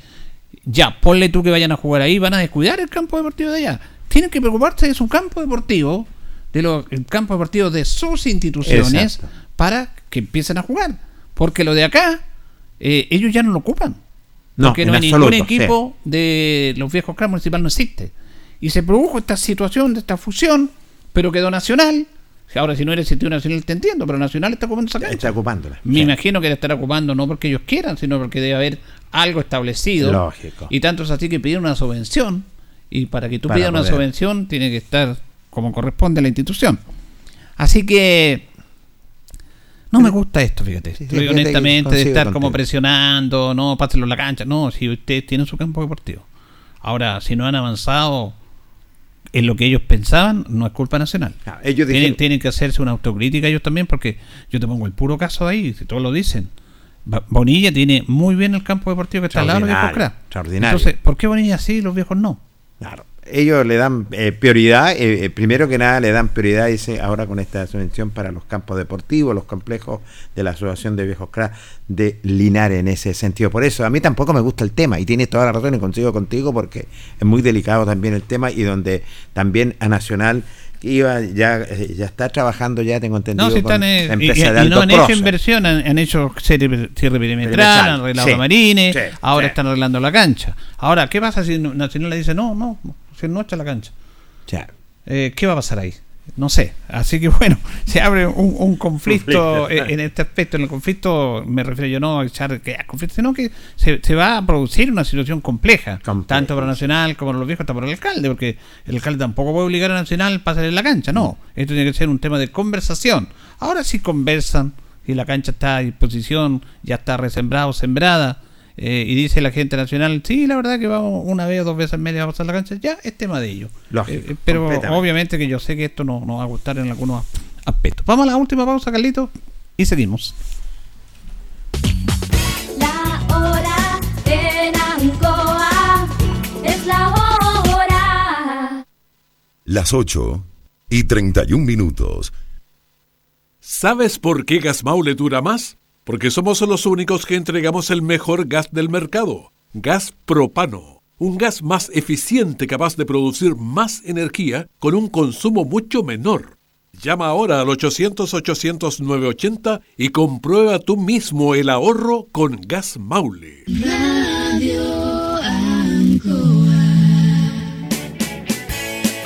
ya, ponle tú que vayan a jugar ahí, van a descuidar el campo deportivo de allá. Tienen que preocuparse de su campo deportivo, de los el campo deportivo de sus instituciones, Exacto. para que empiecen a jugar. Porque lo de acá, eh, ellos ya no lo ocupan. No, porque no hay ningún equipo de los viejos cracks municipal no existe. Y se produjo esta situación de esta fusión, pero quedó Nacional. Ahora, si no eres sitio Nacional, te entiendo, pero Nacional está ocupando esa cancha. Está ocupándola. Me imagino que la estará ocupando no porque ellos quieran, sino porque debe haber algo establecido. Lógico. Y tanto es así que pidieron una subvención. Y para que tú Para pidas una subvención, tiene que estar como corresponde a la institución. Así que. No me gusta esto, fíjate. sí, que honestamente, de estar como presionando, no, pásenlo en la cancha. No, si ustedes tienen su campo deportivo. Ahora, si no han avanzado en lo que ellos pensaban, no es culpa nacional. Ah, ellos tienen, dijeron- tienen que hacerse una autocrítica ellos también, porque yo te pongo el puro caso de ahí, si todos lo dicen. Bonilla tiene muy bien el campo deportivo que está al lado de extraordinario. Entonces, ¿por qué Bonilla sí y los viejos no? Claro. Ellos le dan eh, prioridad, eh, eh, primero que nada le dan prioridad, dice, ahora con esta subvención para los campos deportivos, los complejos de la Asociación de Viejos Crack de Linares en ese sentido. Por eso, a mí tampoco me gusta el tema y tienes toda la razón y consigo contigo porque es muy delicado también el tema y donde también a Nacional iba ya eh, ya está trabajando ya tengo entendido No, si están eh, y, empresa de y no han hecho inversión, han, han hecho cierre, cierre perimetral, han arreglado sí, camarines, sí, ahora sí. están arreglando la cancha. Ahora, ¿qué pasa si Nacional le dice no, no, si es nuestra la cancha? Eh, ¿Qué va a pasar ahí? No sé. Así que bueno, se abre un, un conflicto Conflicto. eh, en este aspecto. En el conflicto me refiero yo no a echar que a conflicto, sino que se, se va a producir una situación compleja, tanto para Nacional como para los viejos, hasta para el alcalde, porque el alcalde tampoco puede obligar a Nacional a pasar en la cancha, no. Esto tiene que ser un tema de conversación. Ahora sí conversan y la cancha está a disposición, ya está resembrada o sembrada. Eh, y dice la gente nacional, sí, la verdad que vamos una vez o dos veces al mes a pasar la cancha, ya es tema de ellos. Lógico, Eh, pero obviamente que yo sé que esto no nos va a gustar en algunos aspectos. Vamos a la última pausa, Carlito, y seguimos. La hora en Ancoa es la hora. Las 8 y 31 minutos. ¿Sabes por qué Gas Maule dura más? Porque somos los únicos que entregamos el mejor gas del mercado. Gas propano. Un gas más eficiente capaz de producir más energía con un consumo mucho menor. Llama ahora al 800-800-980 y comprueba tú mismo el ahorro con Gas Maule.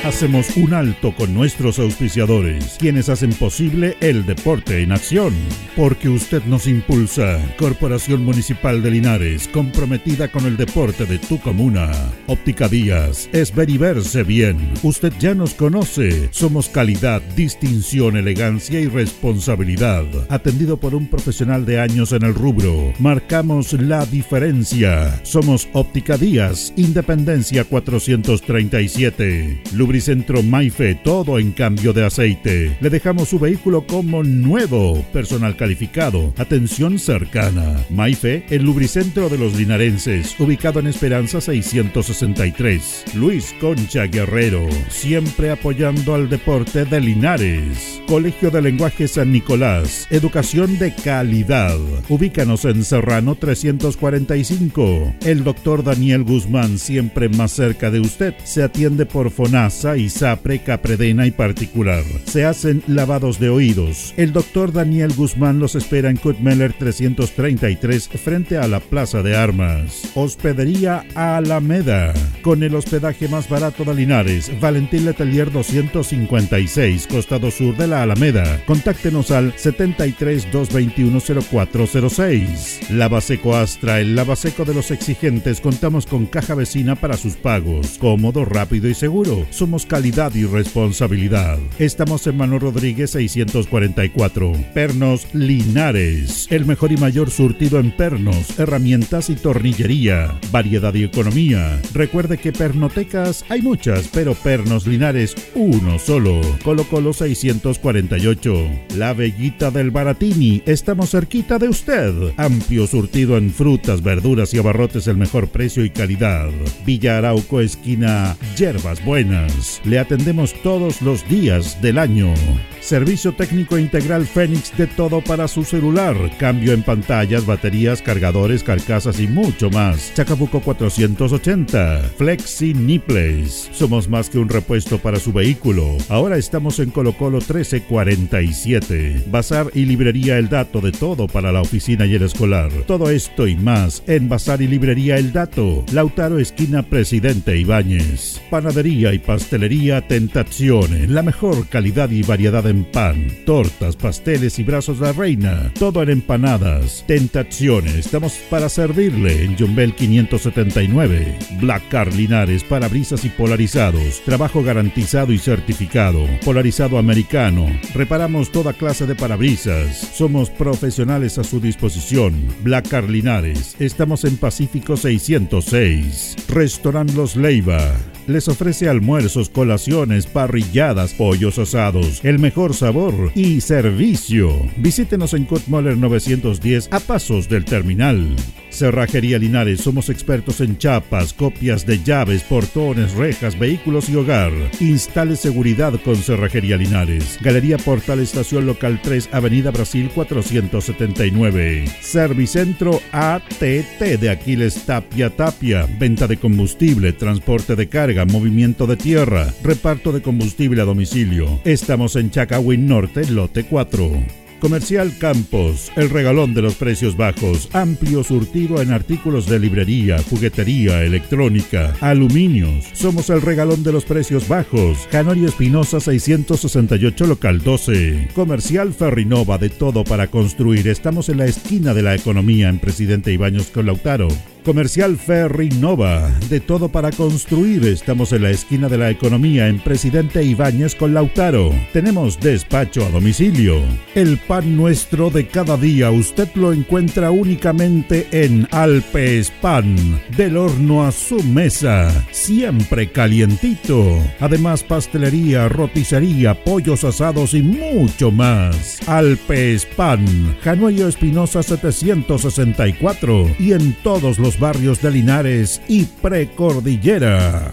Hacemos un alto con nuestros auspiciadores, quienes hacen posible el deporte en acción. Porque usted nos impulsa. Corporación Municipal de Linares, comprometida con el deporte de tu comuna. Óptica Díaz, es ver y verse bien. Usted ya nos conoce. Somos calidad, distinción, elegancia y responsabilidad. Atendido por un profesional de años en el rubro. Marcamos la diferencia. Somos Óptica Díaz, Independencia 437. Lubricentro Maife, todo en cambio de aceite. Le dejamos su vehículo como nuevo. Personal calificado, atención cercana. Maife, el lubricentro de los linarenses, ubicado en Esperanza 663. Luis Concha Guerrero, siempre apoyando al deporte de Linares. Colegio de Lenguaje San Nicolás, educación de calidad. Ubícanos en Serrano 345. El doctor Daniel Guzmán, siempre más cerca de usted, se atiende por FONASA, ISAPRE, CAPREDENA y particular. Se hacen lavados de oídos. El doctor Daniel Guzmán los espera en Kutmeller 333 frente a la Plaza de Armas. Hospedería Alameda. Con el hospedaje más barato de Linares, Valentín Letelier 256, costado sur de la Alameda. Contáctenos al 73 221 0406. Lavaseco Astra, el lavaseco de los exigentes. Contamos con caja vecina para sus pagos. Cómodo, rápido y seguro. Somos calidad y responsabilidad. Estamos en Manuel Rodríguez 644. Pernos Linares. El mejor y mayor surtido en pernos, herramientas y tornillería. Variedad y economía. Recuerde que pernotecas hay muchas, pero pernos Linares uno solo. Colo Colo 648. La Bellita del Baratini. Estamos cerquita de usted. Amplio surtido en frutas, verduras y abarrotes el mejor precio y calidad. Villa Arauco, esquina Yerbas Buenas. Le atendemos todos los días del año. Servicio técnico integral Fénix de todo para su celular. Cambio en pantallas, baterías, cargadores, carcasas y mucho más. Chacabuco 480. Flexi Niples. Somos más que un repuesto para su vehículo. Ahora estamos en Colo Colo 1347. Bazar y librería El Dato de todo para la oficina y el escolar. Todo esto y más en Bazar y librería El Dato. Lautaro esquina Presidente Ibáñez. Panadería y pastelería Tentazione. La mejor calidad y variedad en pan, tortas, pasteles y brazos de la reina. Todo en empanadas. Tentaciones. Estamos para servirle en Jumbel 579. Black Car Linares, parabrisas y polarizados. Trabajo garantizado y certificado. Polarizado americano. Reparamos toda clase de parabrisas. Somos profesionales a su disposición. Black Car Linares. Estamos en Pacífico 606. Restaurant Los Leiva. Les ofrece almuerzos, colaciones, parrilladas, pollos asados, el mejor sabor y servicio. Visítenos en Kutmoller 910 a pasos del terminal. Cerrajería Linares, somos expertos en chapas, copias de llaves, portones, rejas, vehículos y hogar. Instale seguridad con Cerrajería Linares. Galería Portal Estación Local 3, Avenida Brasil 479. Servicentro ATT de Aquiles Tapia Tapia. Venta de combustible, transporte de carga, movimiento de tierra, reparto de combustible a domicilio. Estamos en Chacawin Norte, lote 4. Comercial Campos, el regalón de los precios bajos, amplio surtido en artículos de librería, juguetería, electrónica, aluminios. Somos el regalón de los precios bajos. Canorio Espinosa 668 local 12. Comercial Ferrinova de todo para construir. Estamos en la esquina de la economía en Presidente Ibaños con Lautaro. Comercial Ferry Nova, de todo para construir. Estamos en la esquina de la economía en Presidente Ibáñez con Lautaro. Tenemos despacho a domicilio. El pan nuestro de cada día usted lo encuentra únicamente en Alpes Pan, del horno a su mesa, siempre calientito. Además pastelería, roticería, pollos asados y mucho más. Alpes Pan, Januello Espinosa 764 y en todos los barrios de Linares y Precordillera.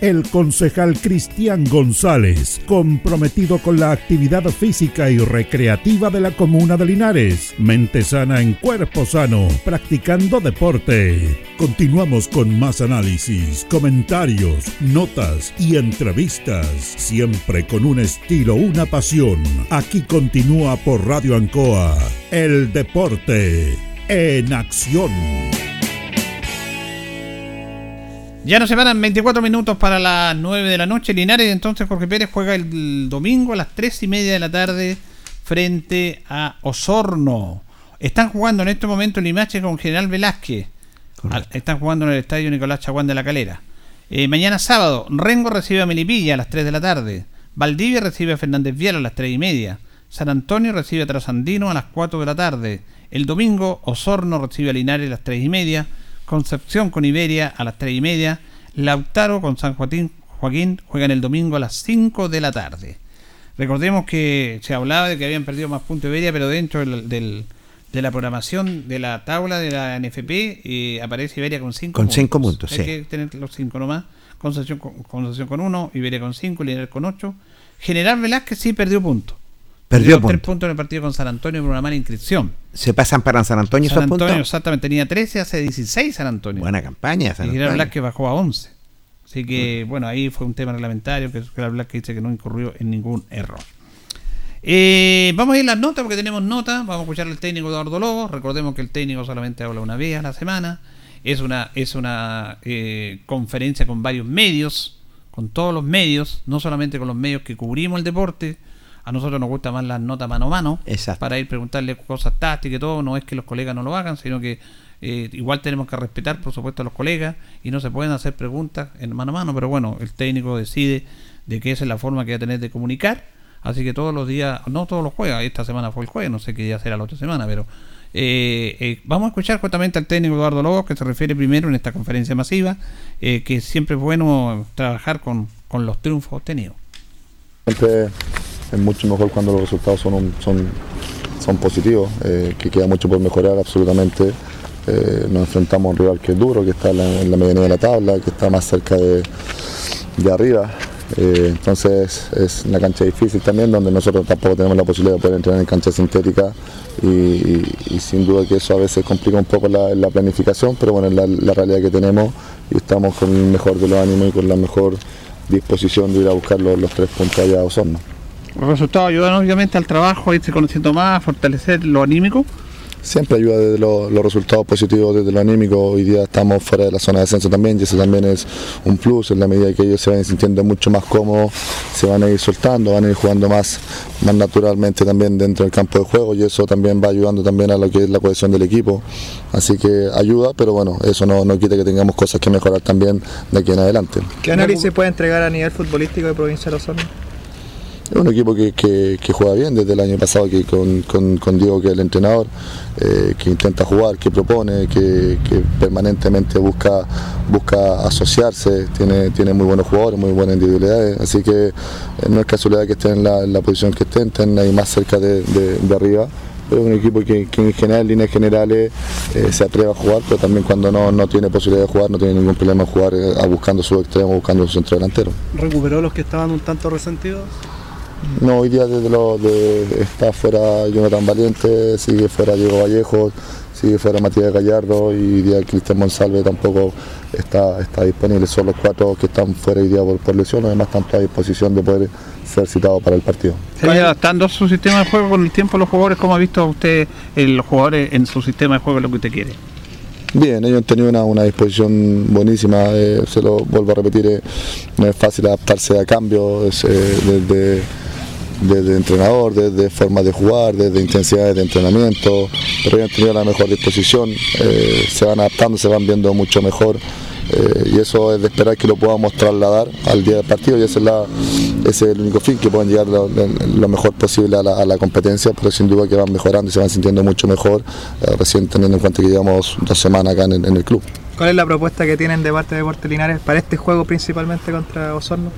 El concejal Cristian González, comprometido con la actividad física y recreativa de la comuna de Linares. Mente sana en cuerpo sano, practicando deporte. Continuamos con más análisis, comentarios, notas y entrevistas, siempre con un estilo, una pasión. Aquí continúa por Radio Ancoa, el deporte en acción. Ya nos separan 24 minutos para las 9 de la noche. Linares, entonces Jorge Pérez juega el domingo a las 3 y media de la tarde frente a Osorno. Están jugando en este momento Limache con General Velázquez. Al- Están jugando en el estadio Nicolás Chaguán de la Calera. Eh, mañana sábado, Rengo recibe a Melipilla a las 3 de la tarde. Valdivia recibe a Fernández Vial a las 3 y media. San Antonio recibe a Trasandino a las 4 de la tarde. El domingo, Osorno recibe a Linares a las 3 y media. Concepción con Iberia a las 3 y media. Lautaro con San Joaquín, Joaquín juegan el domingo a las 5 de la tarde. Recordemos que se hablaba de que habían perdido más puntos Iberia, pero dentro del, del- de la programación de la tabla de la NFP eh, aparece Iberia con 5 Con cinco puntos, Hay sí. que tener los 5 nomás. Concepción con, Concepción con 1, Iberia con 5, Linares con 8. General Velázquez sí perdió puntos. Perdió tres puntos. en el partido con San Antonio por una mala inscripción. ¿Se pasan para San Antonio San esos Antonio puntos? exactamente tenía 13, hace 16 San Antonio. Buena campaña, San y General Antonio. Velázquez bajó a 11. Así que, bueno, ahí fue un tema reglamentario que General Velázquez dice que no incurrió en ningún error. Eh, vamos a ir a las notas porque tenemos notas. Vamos a escuchar al técnico Eduardo Lobo. Recordemos que el técnico solamente habla una vez a la semana. Es una, es una eh, conferencia con varios medios, con todos los medios, no solamente con los medios que cubrimos el deporte. A nosotros nos gusta más las notas mano a mano para ir preguntarle cosas tácticas y todo. No es que los colegas no lo hagan, sino que eh, igual tenemos que respetar, por supuesto, a los colegas y no se pueden hacer preguntas en mano a mano. Pero bueno, el técnico decide de que esa es la forma que va a tener de comunicar. Así que todos los días, no todos los jueves, esta semana fue el jueves, no sé qué día será la otra semana, pero eh, eh, vamos a escuchar justamente al técnico Eduardo Lobos, que se refiere primero en esta conferencia masiva, eh, que siempre es bueno trabajar con, con los triunfos obtenidos. Es mucho mejor cuando los resultados son, son, son positivos, eh, que queda mucho por mejorar absolutamente. Eh, nos enfrentamos a un rival que es duro, que está en la, en medianía de la tabla, que está más cerca de, de arriba. Eh, entonces es una cancha difícil también, donde nosotros tampoco tenemos la posibilidad de poder entrenar en cancha sintética y, sin duda que eso a veces complica un poco la, la planificación, pero bueno, es la, la realidad que tenemos y estamos con el mejor de los ánimos y con la mejor disposición de ir a buscar los, los tres puntos allá a Osorno. Los resultados ayudan obviamente al trabajo, a irse conociendo más, a fortalecer lo anímico. Siempre ayuda desde lo- los resultados positivos, desde lo anímico. Hoy día estamos fuera de la zona de descenso también y eso también es un plus en la medida que ellos se vayan sintiendo mucho más cómodos, se van a ir soltando, van a ir jugando más, más naturalmente también dentro del campo de juego y eso también va ayudando también a lo que es la cohesión del equipo. Así que ayuda, pero bueno, eso no, no quita que tengamos cosas que mejorar también de aquí en adelante. ¿Qué análisis puede entregar a nivel futbolístico de Provincia de Osorno? Es un equipo que, que- que juega bien desde el año pasado que con, con- con Diego, que es el entrenador, eh, que intenta jugar, que propone, que, que permanentemente busca, busca asociarse, tiene, tiene muy buenos jugadores, muy buenas individualidades, así que eh, no es casualidad que estén en la, en la posición que estén, estén ahí más cerca de, de- de arriba. Es un equipo que, que en general, en líneas generales, eh, se atreve a jugar, pero también cuando no, no tiene posibilidad de jugar, no tiene ningún problema en jugar eh, buscando su extremo, buscando su centro delantero. ¿Recuperó los que estaban un tanto resentidos? No, hoy día desde lo de está fuera Jonathan Valiente, sigue fuera Diego Vallejo, sigue fuera Matías Gallardo y hoy día Cristian Monsalve tampoco está, está disponible. Son los cuatro que están fuera hoy día por, por lesión, además están todos a disposición de poder ser citados para el partido. ¿Se va adaptando su sistema de juego con el tiempo los jugadores? ¿Cómo ha visto usted los jugadores en su sistema de juego lo que usted quiere? Bien, ellos han tenido una, una disposición buenísima, eh, se lo vuelvo a repetir, eh, no es fácil adaptarse a cambios eh, desde, desde entrenador, desde formas de jugar, desde intensidades de entrenamiento, pero ellos han tenido la mejor disposición, eh, se van adaptando, se van viendo mucho mejor eh, y eso es de esperar que lo podamos trasladar al día del partido y ese es, la, ese es el único fin, que puedan llegar lo, lo mejor posible a la, a la competencia, pero sin duda que van mejorando y se van sintiendo mucho mejor, eh, recién teniendo en cuenta que llevamos dos semanas acá en en el club. ¿Cuál es la propuesta que tienen de parte de Deportes Linares para este juego principalmente contra Osorno?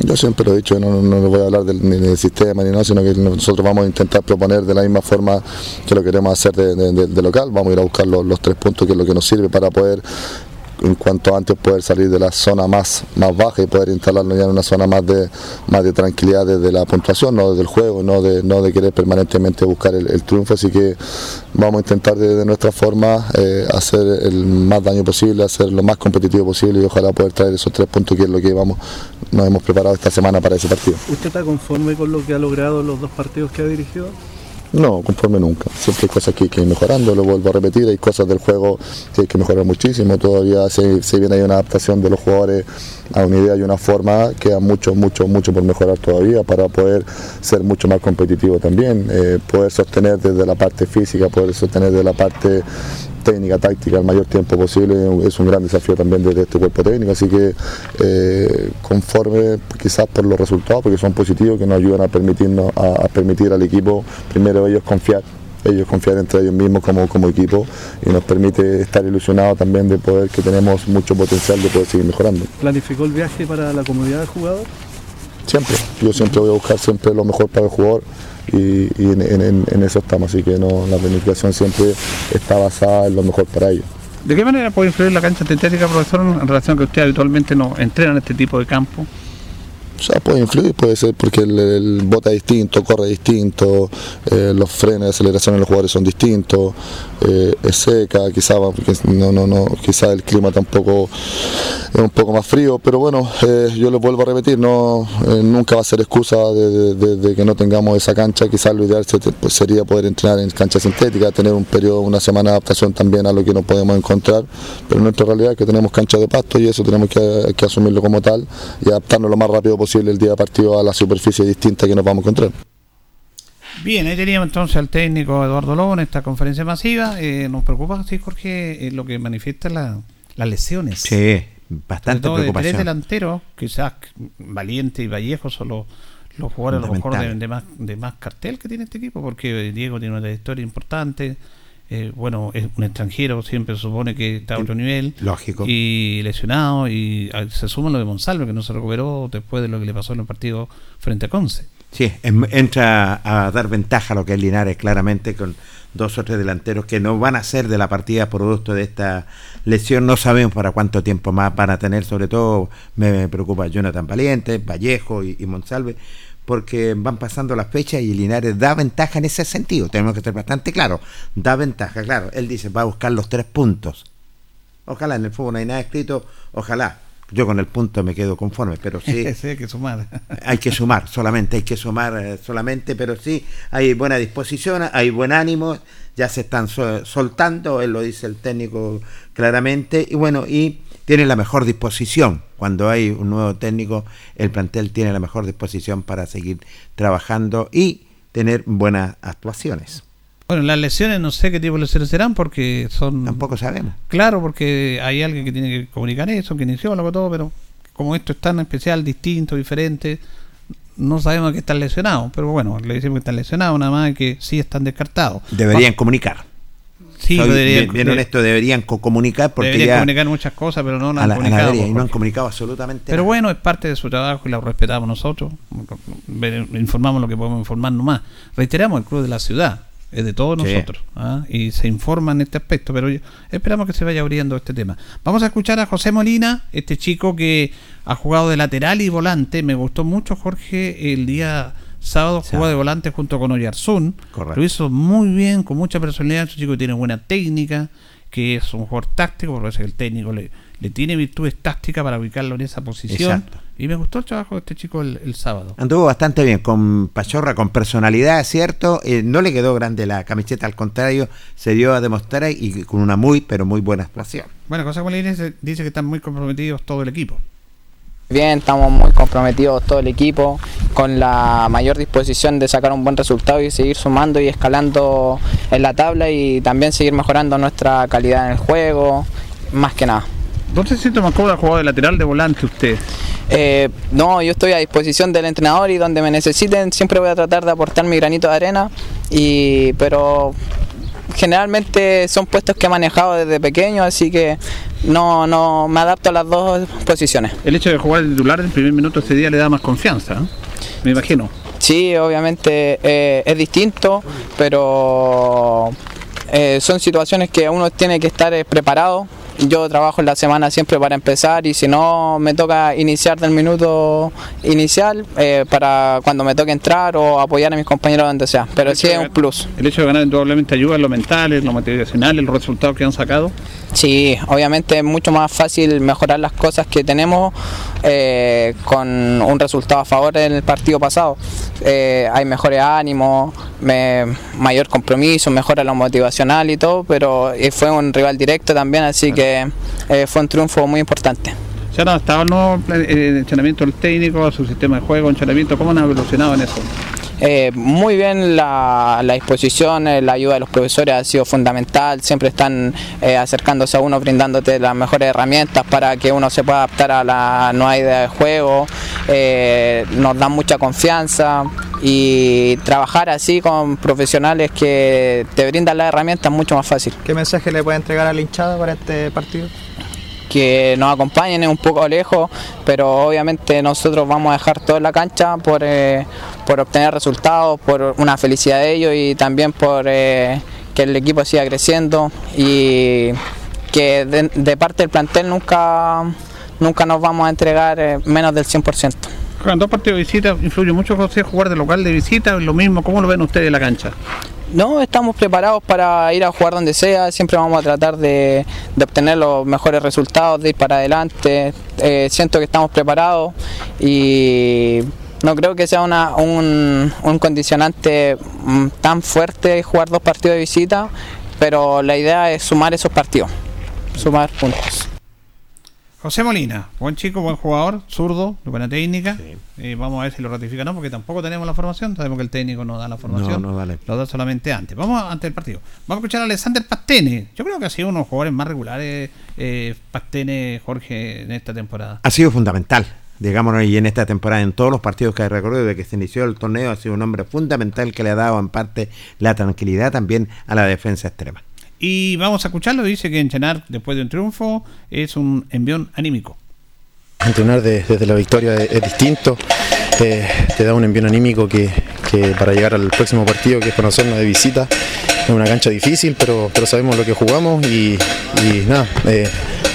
Yo siempre lo he dicho, no, no voy a hablar del, ni del sistema ni no, sino que nosotros vamos a intentar proponer de la misma forma que lo queremos hacer de- de local, vamos a ir a buscar los, los tres puntos que es lo que nos sirve para poder en cuanto antes poder salir de la zona más, más baja y poder instalarnos ya en una zona más de, más de tranquilidad desde la puntuación, no desde el juego, no de, no de querer permanentemente buscar el, triunfo, así que vamos a intentar de, de nuestra forma eh, hacer el más daño posible, hacer lo más competitivo posible y ojalá poder traer esos tres puntos que es lo que vamos, nos hemos preparado esta semana para ese partido. ¿Usted está conforme con lo que ha logrado los dos partidos que ha dirigido? No, conforme nunca. Siempre hay cosas que hay que ir mejorando, lo vuelvo a repetir, hay cosas del juego que hay que mejorar muchísimo, todavía se, se viene ahí una adaptación de los jugadores a una idea y una forma, queda mucho, mucho, mucho por mejorar todavía para poder ser mucho más competitivo también, eh, poder sostener desde la parte física, poder sostener desde la parte técnica, táctica el mayor tiempo posible es un gran desafío también desde este cuerpo técnico, así que eh, conforme quizás por los resultados, porque son positivos, que nos ayudan a permitirnos, a, a permitir al equipo, primero ellos confiar ellos confiar entre ellos mismos como, como equipo y nos permite estar ilusionados también de poder que tenemos mucho potencial de poder seguir mejorando. ¿Planificó el viaje para la comunidad del jugador? Siempre, yo siempre voy a buscar siempre lo mejor para el jugador y, en eso estamos, así que no, la planificación siempre está basada en lo mejor para ellos. ¿De qué manera puede influir la cancha sintética, profesor, en relación a que usted habitualmente no entrena en este tipo de campo? O sea, puede influir, puede ser porque el, el bota distinto, corre distinto, eh, los frenos de aceleración en los jugadores son distintos, eh, es seca, quizá, porque no, no, no, quizá el clima tampoco es un poco más frío, pero bueno, eh, yo les vuelvo a repetir, no, eh, nunca va a ser excusa de, de- de- de que no tengamos esa cancha, quizás lo ideal pues, sería poder entrenar en cancha sintética, tener un periodo, una semana de adaptación también a lo que nos podemos encontrar, pero nuestra realidad es que tenemos cancha de pasto y eso tenemos que, que asumirlo como tal y adaptarnos lo más rápido posible el día de partido a la superficie distinta que nos vamos a encontrar. Bien, ahí teníamos entonces al técnico Eduardo Lobo en esta conferencia masiva. Eh, nos preocupa, sí, Jorge, eh, lo que manifiesta la- las lesiones. Sí, bastante todo de tres preocupación. delanteros, quizás Valiente y Vallejo son los, los jugadores a lo mejor de, de más, de más cartel que tiene este equipo, porque Diego tiene una trayectoria importante. Eh, bueno, es un extranjero, siempre se supone que está a otro nivel. Lógico. Y lesionado, y ah, se suma lo de Monsalvo, que no se recuperó después de lo que le pasó en el partido frente a Conce. Sí, entra a dar ventaja a lo que es Linares claramente con dos o tres delanteros que no van a ser de la partida producto de esta lesión. No sabemos para cuánto tiempo más van a tener, sobre todo me preocupa Jonathan Valiente, Vallejo y, y Monsalve, porque van pasando las fechas y Linares da ventaja en ese sentido. Tenemos que ser bastante claros. Da ventaja, claro. Él dice, va a buscar los tres puntos. Ojalá, en el fútbol no hay nada escrito, ojalá. Yo con el punto me quedo conforme, pero sí. Sí, hay que sumar. Hay que sumar, solamente hay que sumar eh, solamente, pero sí, hay buena disposición, hay buen ánimo, ya se están so- soltando, él lo dice el técnico claramente, y bueno, y tiene la mejor disposición. Cuando hay un nuevo técnico, el plantel tiene la mejor disposición para seguir trabajando y tener buenas actuaciones. Bueno, las lesiones no sé qué tipo de lesiones serán porque son... Tampoco sabemos. Claro, porque hay alguien que tiene que comunicar eso, que inició lo todo, pero como esto es tan especial, distinto, diferente, no sabemos que están lesionados. Pero bueno, le decimos que están lesionados, nada más que sí están descartados. Deberían Va- comunicar. Sí, Soy deberían- bien, honesto, deberían co- comunicar porque deberían ya comunicar muchas cosas, pero no a han la, la comunicado. y no han comunicado absolutamente Pero nada. bueno, es parte de su trabajo y lo respetamos nosotros. Informamos lo que podemos informar nomás. Reiteramos, el club de la ciudad es de todos Sí. nosotros. ¿ah? Y se informa en este aspecto, pero esperamos que se vaya abriendo este tema. Vamos a escuchar a José Molina, este chico que ha jugado de lateral y volante. Me gustó mucho, Jorge, el día sábado jugó de volante junto con Oyarzún. Correcto. Lo hizo muy bien, con mucha personalidad. Es un chico que tiene buena técnica, que es un jugador táctico, porque el técnico le, le tiene virtudes tácticas para ubicarlo en esa posición. Exacto. Y me gustó el trabajo de este chico el, el sábado. Anduvo bastante bien, con Pachorra, con personalidad, cierto. Eh, no le quedó grande la camiseta, al contrario, se dio a demostrar y con una muy, pero muy buena actuación. Bueno, José Molina dice, dice que están muy comprometidos todo el equipo. Bien, estamos muy comprometidos todo el equipo, con la mayor disposición de sacar un buen resultado y seguir sumando y escalando en la tabla y también seguir mejorando nuestra calidad en el juego, más que nada. ¿Dónde se siente más cómodo jugado de lateral de volante usted? Eh, no, yo estoy a disposición del entrenador y donde me necesiten siempre voy a tratar de aportar mi granito de arena, y, pero generalmente son puestos que he manejado desde pequeño, así que no, no me adapto a las dos posiciones. El hecho de jugar el titular en el primer minuto ese día le da más confianza, ¿eh? me imagino. Sí, obviamente eh, es distinto, pero eh, son situaciones que uno tiene que estar eh, preparado yo trabajo en la semana siempre para empezar y si no me toca iniciar del minuto inicial eh, para cuando me toque entrar o apoyar a mis compañeros donde sea. Pero sí es un plus. El hecho de ganar indudablemente ayuda en lo mental, en lo motivacional, en los resultados que han sacado. Sí, obviamente es mucho más fácil mejorar las cosas que tenemos eh, con un resultado a favor en el partido pasado. Eh, hay mejores ánimos, me- mayor compromiso, mejora lo motivacional y todo, pero eh, fue un rival directo también, así que eh, fue un triunfo muy importante. Se han adaptado al nuevo eh, entrenamiento del técnico, a su sistema de juego, entrenamiento, ¿cómo han evolucionado en eso? Eh, muy bien la, la disposición, eh, la ayuda de los profesores ha sido fundamental, siempre están eh, acercándose a uno, brindándote las mejores herramientas para que uno se pueda adaptar a la nueva idea de juego, Eh, nos dan mucha confianza y trabajar así con profesionales que te brindan las herramientas es mucho más fácil. ¿Qué mensaje le puede entregar a la hinchada para este partido? Que nos acompañen es un poco lejos, pero obviamente nosotros vamos a dejar todo en la cancha por, eh, por obtener resultados, por una felicidad de ellos y también por eh, que el equipo siga creciendo y que de, parte del plantel nunca, nunca nos vamos a entregar eh, menos del 100%. Juegan dos partidos de visita, influye mucho José jugar de local de visita, lo mismo, ¿cómo lo ven ustedes en la cancha? No, estamos preparados para ir a jugar donde sea, siempre vamos a tratar de, obtener los mejores resultados, de ir para adelante. Eh, siento que estamos preparados y no creo que sea un, un condicionante mm, tan fuerte jugar dos partidos de visita, pero la idea es sumar esos partidos, sumar puntos. José Molina, buen chico, buen jugador, zurdo, buena técnica. Eh, vamos a ver si lo ratifica o no, porque tampoco tenemos la formación. Sabemos que el técnico no da la formación. No, no da la- Lo da solamente antes. Vamos antes del partido. Vamos a escuchar a Alexander Pastene. Yo creo que ha sido uno de los jugadores más regulares, eh, Pastene, Jorge, en esta temporada. Ha sido fundamental, digámoslo, y en esta temporada, en todos los partidos que ha recorrido desde que se inició el torneo, ha sido un hombre fundamental que le ha dado en parte la tranquilidad también a la defensa extrema. Y vamos a escucharlo. Dice que entrenar después de un triunfo es un envión anímico. Entrenar de- desde la victoria es, es distinto, eh, te da un envío anímico que, que para llegar al próximo partido, que es conocernos de visita, es una cancha difícil, pero, pero sabemos lo que jugamos y, y nada, eh,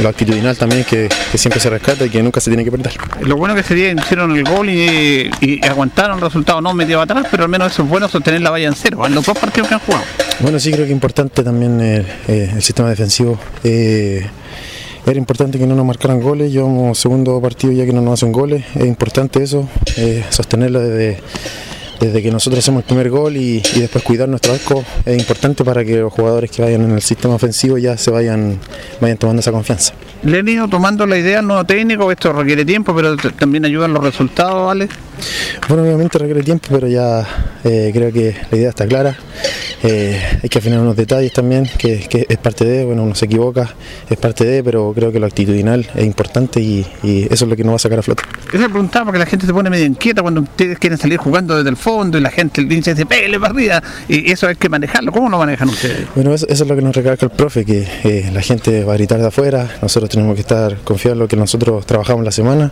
lo actitudinal también que, que siempre se rescata y que nunca se tiene que perder. Lo bueno que ese día hicieron el gol y, y aguantaron el resultado, no metido atrás, pero al menos eso es bueno sostener la valla en cero. En los dos partidos que han jugado. Bueno, sí creo que importante también eh, eh, el sistema defensivo. Eh, era importante que no nos marcaran goles, llevamos segundo partido ya que no nos hacen goles, es importante eso, eh, sostenerlo desde, desde que nosotros hacemos el primer gol y, y después cuidar nuestro arco, es importante para que los jugadores que vayan en el sistema ofensivo ya se vayan, vayan tomando esa confianza. Le han ido tomando la idea al nuevo técnico, esto requiere tiempo, pero también ayudan los resultados, ¿vale? Bueno, obviamente requiere tiempo, pero ya eh, creo que la idea está clara. Eh, hay que afinar unos detalles también, que, que es parte de, bueno, uno se equivoca, es parte de, pero creo que lo actitudinal es importante y, y eso es lo que nos va a sacar a flote. Esa preguntaba porque la gente se pone medio inquieta cuando ustedes quieren salir jugando desde el fondo y la gente dice, pégale para arriba, y eso hay que manejarlo. ¿Cómo lo manejan ustedes? Bueno, eso, eso es lo que nos recalca el profe, que eh, la gente va a gritar de afuera, nosotros tenemos que estar confiados en lo que nosotros trabajamos la semana,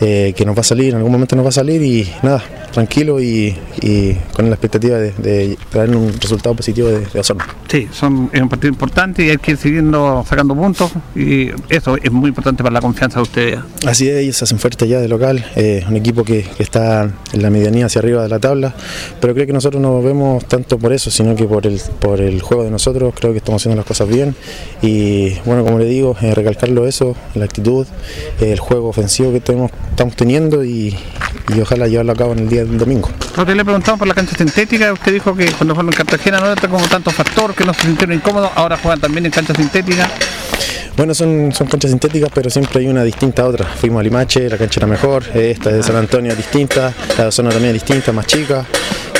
eh, que nos va a salir, en algún momento nos va a salir y nada, tranquilo y, y con la expectativa de, de traer un resultado positivo de, de Osorno. Sí, son, es un partido importante y hay que ir siguiendo sacando puntos y eso es muy importante para la confianza de ustedes. Así es, ellos se hacen fuerte ya de local, eh, un equipo que, que está en la medianía hacia arriba de la tabla, pero creo que nosotros no vemos tanto por eso, sino que por el, por el juego de nosotros, creo que estamos haciendo las cosas bien y bueno, como le digo, eh, recalcarlo eso, la actitud, eh, el juego ofensivo que tenemos, estamos teniendo y, y ojalá llevarlo a cabo en el día del domingo. Nosotros le preguntamos por la cancha sintética, usted dijo que cuando fueron en Cartagena no era como tanto factor, que no se sintieron incómodos, ahora juegan también en cancha sintética. Bueno, son, son canchas sintéticas, pero siempre hay una distinta a otra. Fuimos a Limache, la cancha era mejor, esta de San Antonio es distinta, la zona también es distinta, más chica.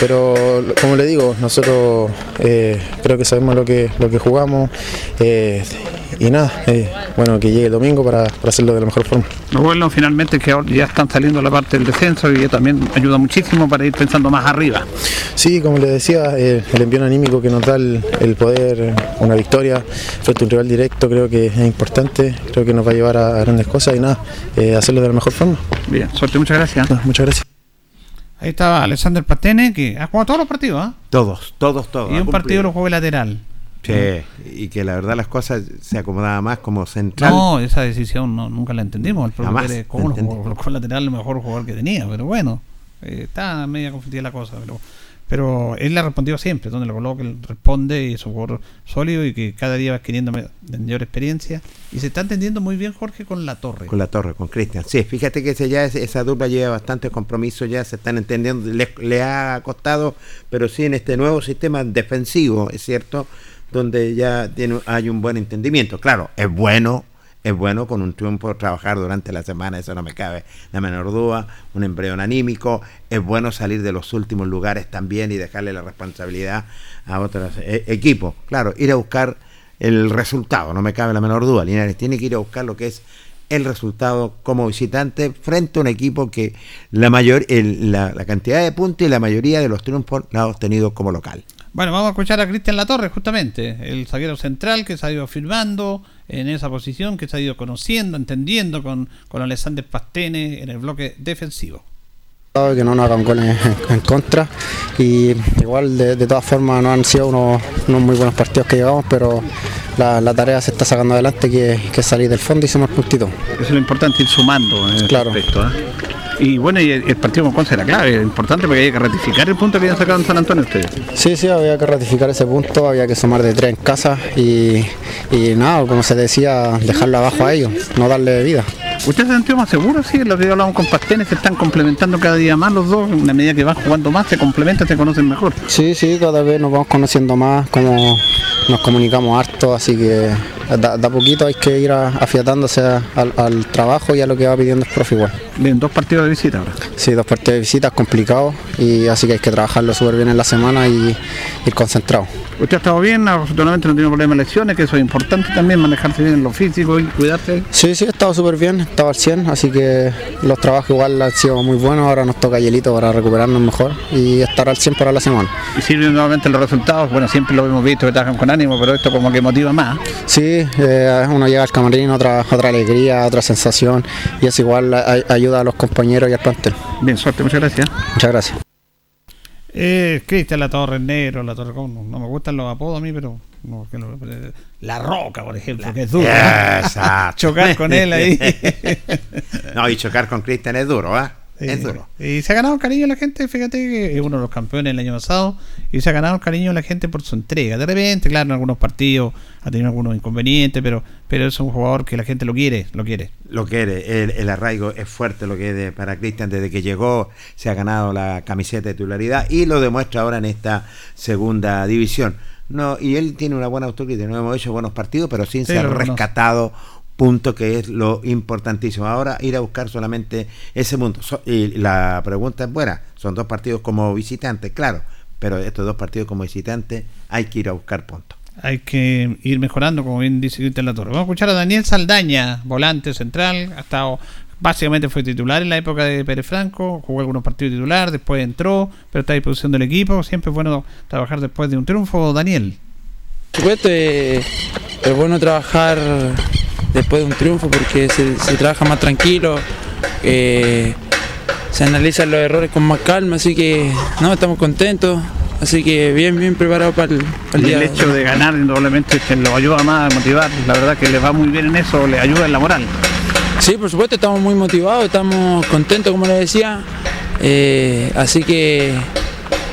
Pero como le digo, nosotros eh, creo que sabemos lo que, lo que jugamos eh, y nada, eh, bueno, que llegue el domingo para, para hacerlo de la mejor forma. Lo bueno finalmente que ahora ya están saliendo la parte del descenso y eso también ayuda muchísimo para ir pensando más arriba. Sí, como le decía, eh, el envío anímico que nos da el, el poder, una victoria frente a un rival directo, creo que es importante, creo que nos va a llevar a, a grandes cosas y nada, eh, hacerlo de la mejor forma. Bien, suerte, muchas gracias. muchas gracias. Ahí estaba Alexander Patene, que ha jugado todos los partidos, ¿ah? Todos, todos, todos. Y un partido lo jugó de lateral. Sí, y que la verdad las cosas se acomodaban más como central. No, esa decisión no, nunca la entendimos. El Jamás Pérez, la ¿cómo lo entendí. jugó? colocó lateral el mejor jugador que tenía, pero bueno, eh, está media confundida la cosa, pero pero él la respondió siempre, donde lo coloca, él responde y es un jugador sólido y que cada día va adquiriendo mayor experiencia y se está entendiendo muy bien Jorge con la torre. Con la torre, con Cristian. Sí, fíjate que ese ya, esa dupla lleva bastante compromiso, ya se están entendiendo, le, le ha costado, pero sí en este nuevo sistema defensivo, es cierto, donde ya tiene, hay un buen entendimiento. Claro, es bueno, es bueno con un triunfo trabajar durante la semana, eso no me cabe la menor duda, un embrión anímico, es bueno salir de los últimos lugares también y dejarle la responsabilidad a otros eh, equipos. Claro, ir a buscar el resultado, no me cabe la menor duda. Linares tiene que ir a buscar lo que es el resultado como visitante frente a un equipo que la mayor la, la cantidad de puntos y la mayoría de los triunfos la ha obtenido como local. Bueno, vamos a escuchar a Cristian Latorre, justamente, el zaguero central que se ha ido firmando en esa posición, que se ha ido conociendo, entendiendo con, con Alexander Pastene en el bloque defensivo. que no nos hagan goles en, contra y igual de, de todas formas no han sido unos, unos muy buenos partidos que llevamos pero la, la tarea se está sacando adelante que, que es salir del fondo y sumar puntitos. Eso es lo importante, ir sumando en ese Claro. aspecto, ¿eh? Y bueno, y el, el partido con Conce era clave, importante porque hay que ratificar el punto que habían sacado en San Antonio ustedes. Sí, sí, había que ratificar ese punto, había que sumar de tres en casa y, y nada, como se decía, dejarlo abajo a ellos, no darle vida. ¿Usted se sintió más seguro? Sí, lo que hablamos con Pastene, se están complementando cada día más los dos, en la medida que van jugando más, se complementan, se conocen mejor. Sí, sí, cada vez nos vamos conociendo más, como nos comunicamos harto, así que da, da poquito hay que ir a- afiatándose a- al, al trabajo y a lo que va pidiendo el profe igual. Bien, dos partidos de visita ahora. Sí, dos partidos de visita es complicado y así que hay que trabajarlo súper bien en la semana y ir concentrado. Usted ha estado bien, afortunadamente no tiene problemas de lesiones, que eso es importante también, manejarse bien en lo físico y cuidarse. Sí, sí, he estado súper bien, he estado al 100, así que los trabajos igual han sido muy buenos, ahora nos toca hielito para recuperarnos mejor y estar al 100 para la semana. Y sirven nuevamente los resultados, bueno, siempre lo hemos visto que trabajan con ánimo, pero esto como que motiva más. Sí, eh, uno llega al camarín, otra, otra alegría, otra sensación y eso igual a- ayuda a los compañeros y al plantel. Bien, suerte, muchas gracias. Muchas gracias. Eh, Cristian La Torre Negro, La Torre, ¿cómo? no me gustan los apodos a mí, pero no, que no- La Roca, por ejemplo, que es duro. ¿no? Exacto. Chocar con él ahí. no, y chocar con Cristian es duro, ¿ah? Es Eh, duro. Y se ha ganado el cariño de la gente, fíjate que es uno de los campeones el año pasado, y se ha ganado el cariño de la gente por su entrega. De repente, claro, en algunos partidos ha tenido algunos inconvenientes, pero, pero es un jugador que la gente lo quiere, lo quiere. Lo quiere, el, el arraigo es fuerte lo que es de- para Cristian desde que llegó, se ha ganado la camiseta de titularidad y lo demuestra ahora en esta segunda división. No, y él tiene una buena autoridad, no hemos hecho buenos partidos, pero sin Sí, ser reconoce. Punto que es lo importantísimo. Ahora ir a buscar solamente ese punto. So- y la pregunta es buena, son dos partidos como visitantes, claro, pero estos dos partidos como visitantes hay que ir a buscar puntos. Hay que ir mejorando, como bien dice Cristian La Torre. Vamos a escuchar a Daniel Saldaña, volante central, ha estado básicamente fue titular en la época de Pérez Franco, jugó algunos partidos titular, después entró, pero está a disposición del equipo. Siempre es bueno trabajar después de un triunfo, Daniel. Por supuesto, eh, es bueno trabajar después de un triunfo porque se, se trabaja más tranquilo, eh, se analizan los errores con más calma, así que no, estamos contentos, así que bien, bien preparados para el, para el día el hecho de ganar indudablemente lo ayuda más a motivar, la verdad que le va muy bien en eso, le ayuda en la moral. Sí, por supuesto, estamos muy motivados, estamos contentos, como les decía, eh, así que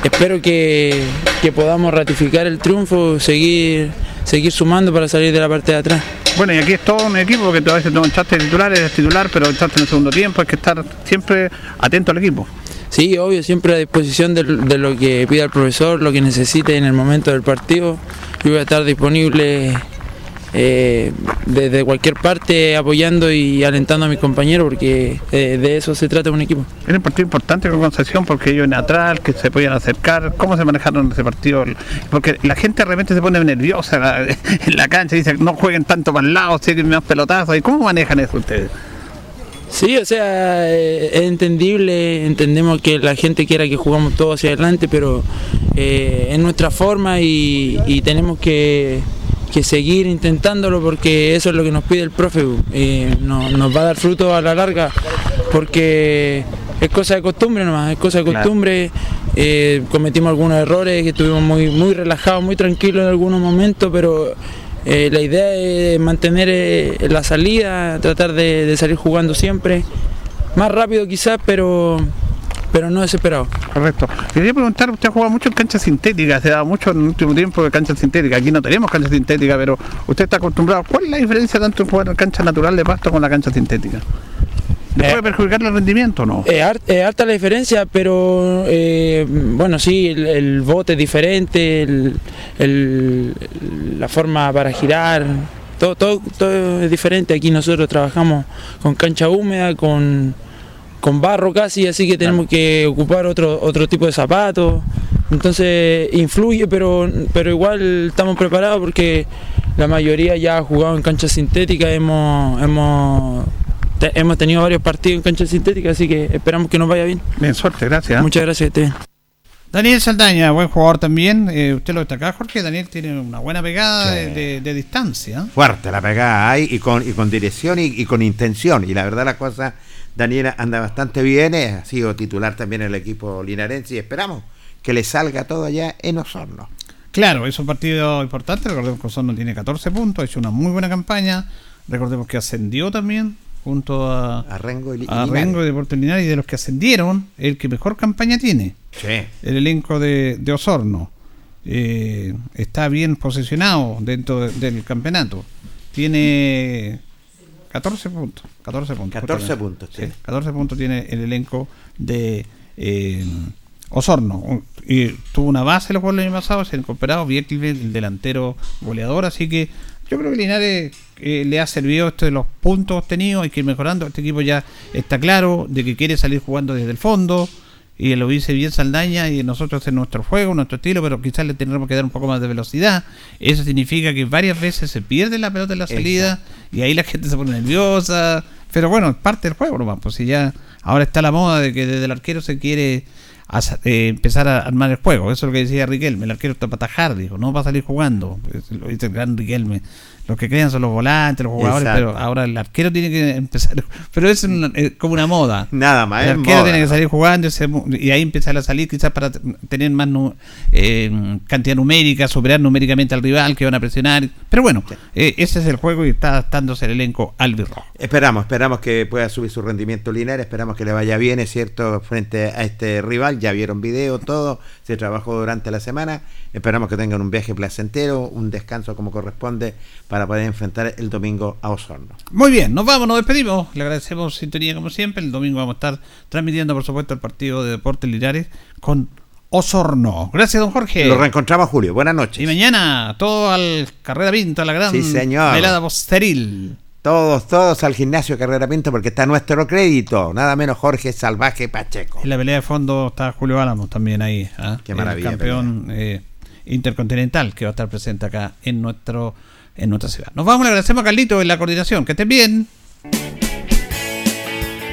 espero que, que podamos ratificar el triunfo, seguir, seguir sumando para salir de la parte de atrás. Bueno, y aquí es todo un equipo que a veces no entraste de titular, eres titular, pero entraste en el segundo tiempo, hay que estar siempre atento al equipo. Sí, obvio, siempre a disposición de, de lo que pida el profesor, lo que necesite en el momento del partido. Yo voy a estar disponible eh, desde cualquier parte apoyando y alentando a mis compañeros porque eh, de eso se trata un equipo. Era un partido importante con Concepción porque ellos en atrás, que se podían acercar. ¿Cómo se manejaron ese partido? Porque la gente de repente se pone nerviosa la- en la cancha y dice no jueguen tanto para el lado, siguen más pelotazos. ¿Y cómo manejan eso ustedes? Sí, o sea, eh, es entendible, entendemos que la gente quiera que jugamos todo hacia adelante, pero eh, es nuestra forma y, y tenemos que, que seguir intentándolo porque eso es lo que nos pide el profe. no- nos va a dar fruto a la larga porque es cosa de costumbre nomás, es cosa de Claro. costumbre. eh, cometimos algunos errores, que estuvimos muy, muy relajados, muy tranquilos en algunos momentos, pero eh, la idea es mantener eh, la salida, tratar de, de salir jugando siempre, más rápido quizás, pero, pero no desesperado. Correcto. Quería preguntar, usted ha jugado mucho en canchas sintéticas, se da mucho en el último tiempo de canchas sintéticas. Aquí no tenemos canchas sintéticas, pero usted está acostumbrado. ¿Cuál es la diferencia tanto en jugar en cancha natural de pasto con la cancha sintética? ¿Le puede perjudicar el rendimiento o no? Es harta la diferencia, pero eh, bueno, sí, el, el bote es diferente, el- el- la forma para girar, todo, todo, todo es diferente. Aquí nosotros trabajamos con cancha húmeda, con, con barro casi, así que tenemos que ocupar otro, otro tipo de zapatos. Entonces influye, pero, pero igual estamos preparados porque la mayoría ya ha jugado en cancha sintética, hemos, hemos, te- hemos tenido varios partidos en cancha sintética, así que esperamos que nos vaya bien. Bien, suerte, gracias. Muchas gracias. Daniel Saldaña, buen jugador también. Eh, usted lo destaca, Jorge. Daniel tiene una buena pegada de, de- de distancia. Fuerte la pegada hay y con, y con dirección y, y con intención. Y la verdad la cosa, Daniela anda bastante bien, eh, ha sido titular también en el equipo linarense y esperamos que le salga todo allá en Osorno. Claro, es un partido importante. Recordemos que Osorno tiene 14 puntos, ha hecho una muy buena campaña. Recordemos que ascendió también junto a, A Rengo y, a. Rengo y Deportes Linares. Y de los que ascendieron, el que mejor campaña tiene. Sí. El elenco de, de Osorno. Eh, está bien posicionado dentro de- del campeonato. Tiene 14 puntos. 14 puntos. 14 justamente. puntos, sí. 14 puntos tiene el elenco de eh, Osorno. Y tuvo una base los juegos el año pasado, se ha incorporado Viercle, el delantero goleador. Así que yo creo que Linares eh, le ha servido esto de los puntos obtenidos. Hay que ir mejorando. Este equipo ya está claro de que quiere salir jugando desde el fondo. Y lo dice bien Saldaña y nosotros en nuestro juego, nuestro estilo, pero quizás le tendremos que dar un poco más de velocidad. Eso significa que varias veces se pierde la pelota en la salida y ahí la gente se pone nerviosa. Pero bueno, es parte del juego nomás. Pues si ya ahora está la moda de que desde el arquero se quiere eh, empezar a armar el juego. Eso es lo que decía Riquelme. El arquero está para atajar, dijo, no va a salir jugando. Lo dice el gran Riquelme. Los que crean son los volantes, los jugadores, Exacto. pero ahora el arquero tiene que empezar. Pero es una- eh, como una moda. Nada más, El arquero moda. tiene que salir jugando y se- y ahí empezar a salir quizás para tener más nu- eh, cantidad numérica, superar numéricamente al rival que van a presionar. Pero bueno, eh, ese es el juego y está adaptándose el elenco albirrojo. Esperamos, esperamos que pueda subir su rendimiento Linares, esperamos que le vaya bien, es cierto, frente a este rival. Ya vieron video, todo, se trabajó durante la semana. Esperamos que tengan un viaje placentero, un descanso como corresponde para poder enfrentar el domingo a Osorno. Muy bien, nos vamos, nos despedimos. Le agradecemos sintonía como siempre. El domingo vamos a estar transmitiendo, por supuesto, el partido de Deportes Linares con Osorno. Gracias, don Jorge. Lo reencontramos, Julio. Buenas noches. Y mañana todo al Carrera Pinta, la gran Sí, señor. velada posteril. Todos, todos al gimnasio Carrera Pinto porque está nuestro crédito. Nada menos Jorge Salvaje Pacheco. En la pelea de fondo está Julio Álamos también ahí. ¿ah? Qué maravilla El campeón eh, intercontinental que va a estar presente acá en nuestro en nuestra ciudad. Nos vamos, le agradecemos a Carlito en la coordinación. Que estén bien.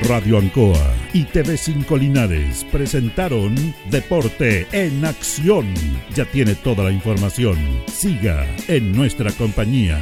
Radio Ancoa y TV5 Linares presentaron Deporte en Acción. Ya tiene toda la información. Siga en nuestra compañía.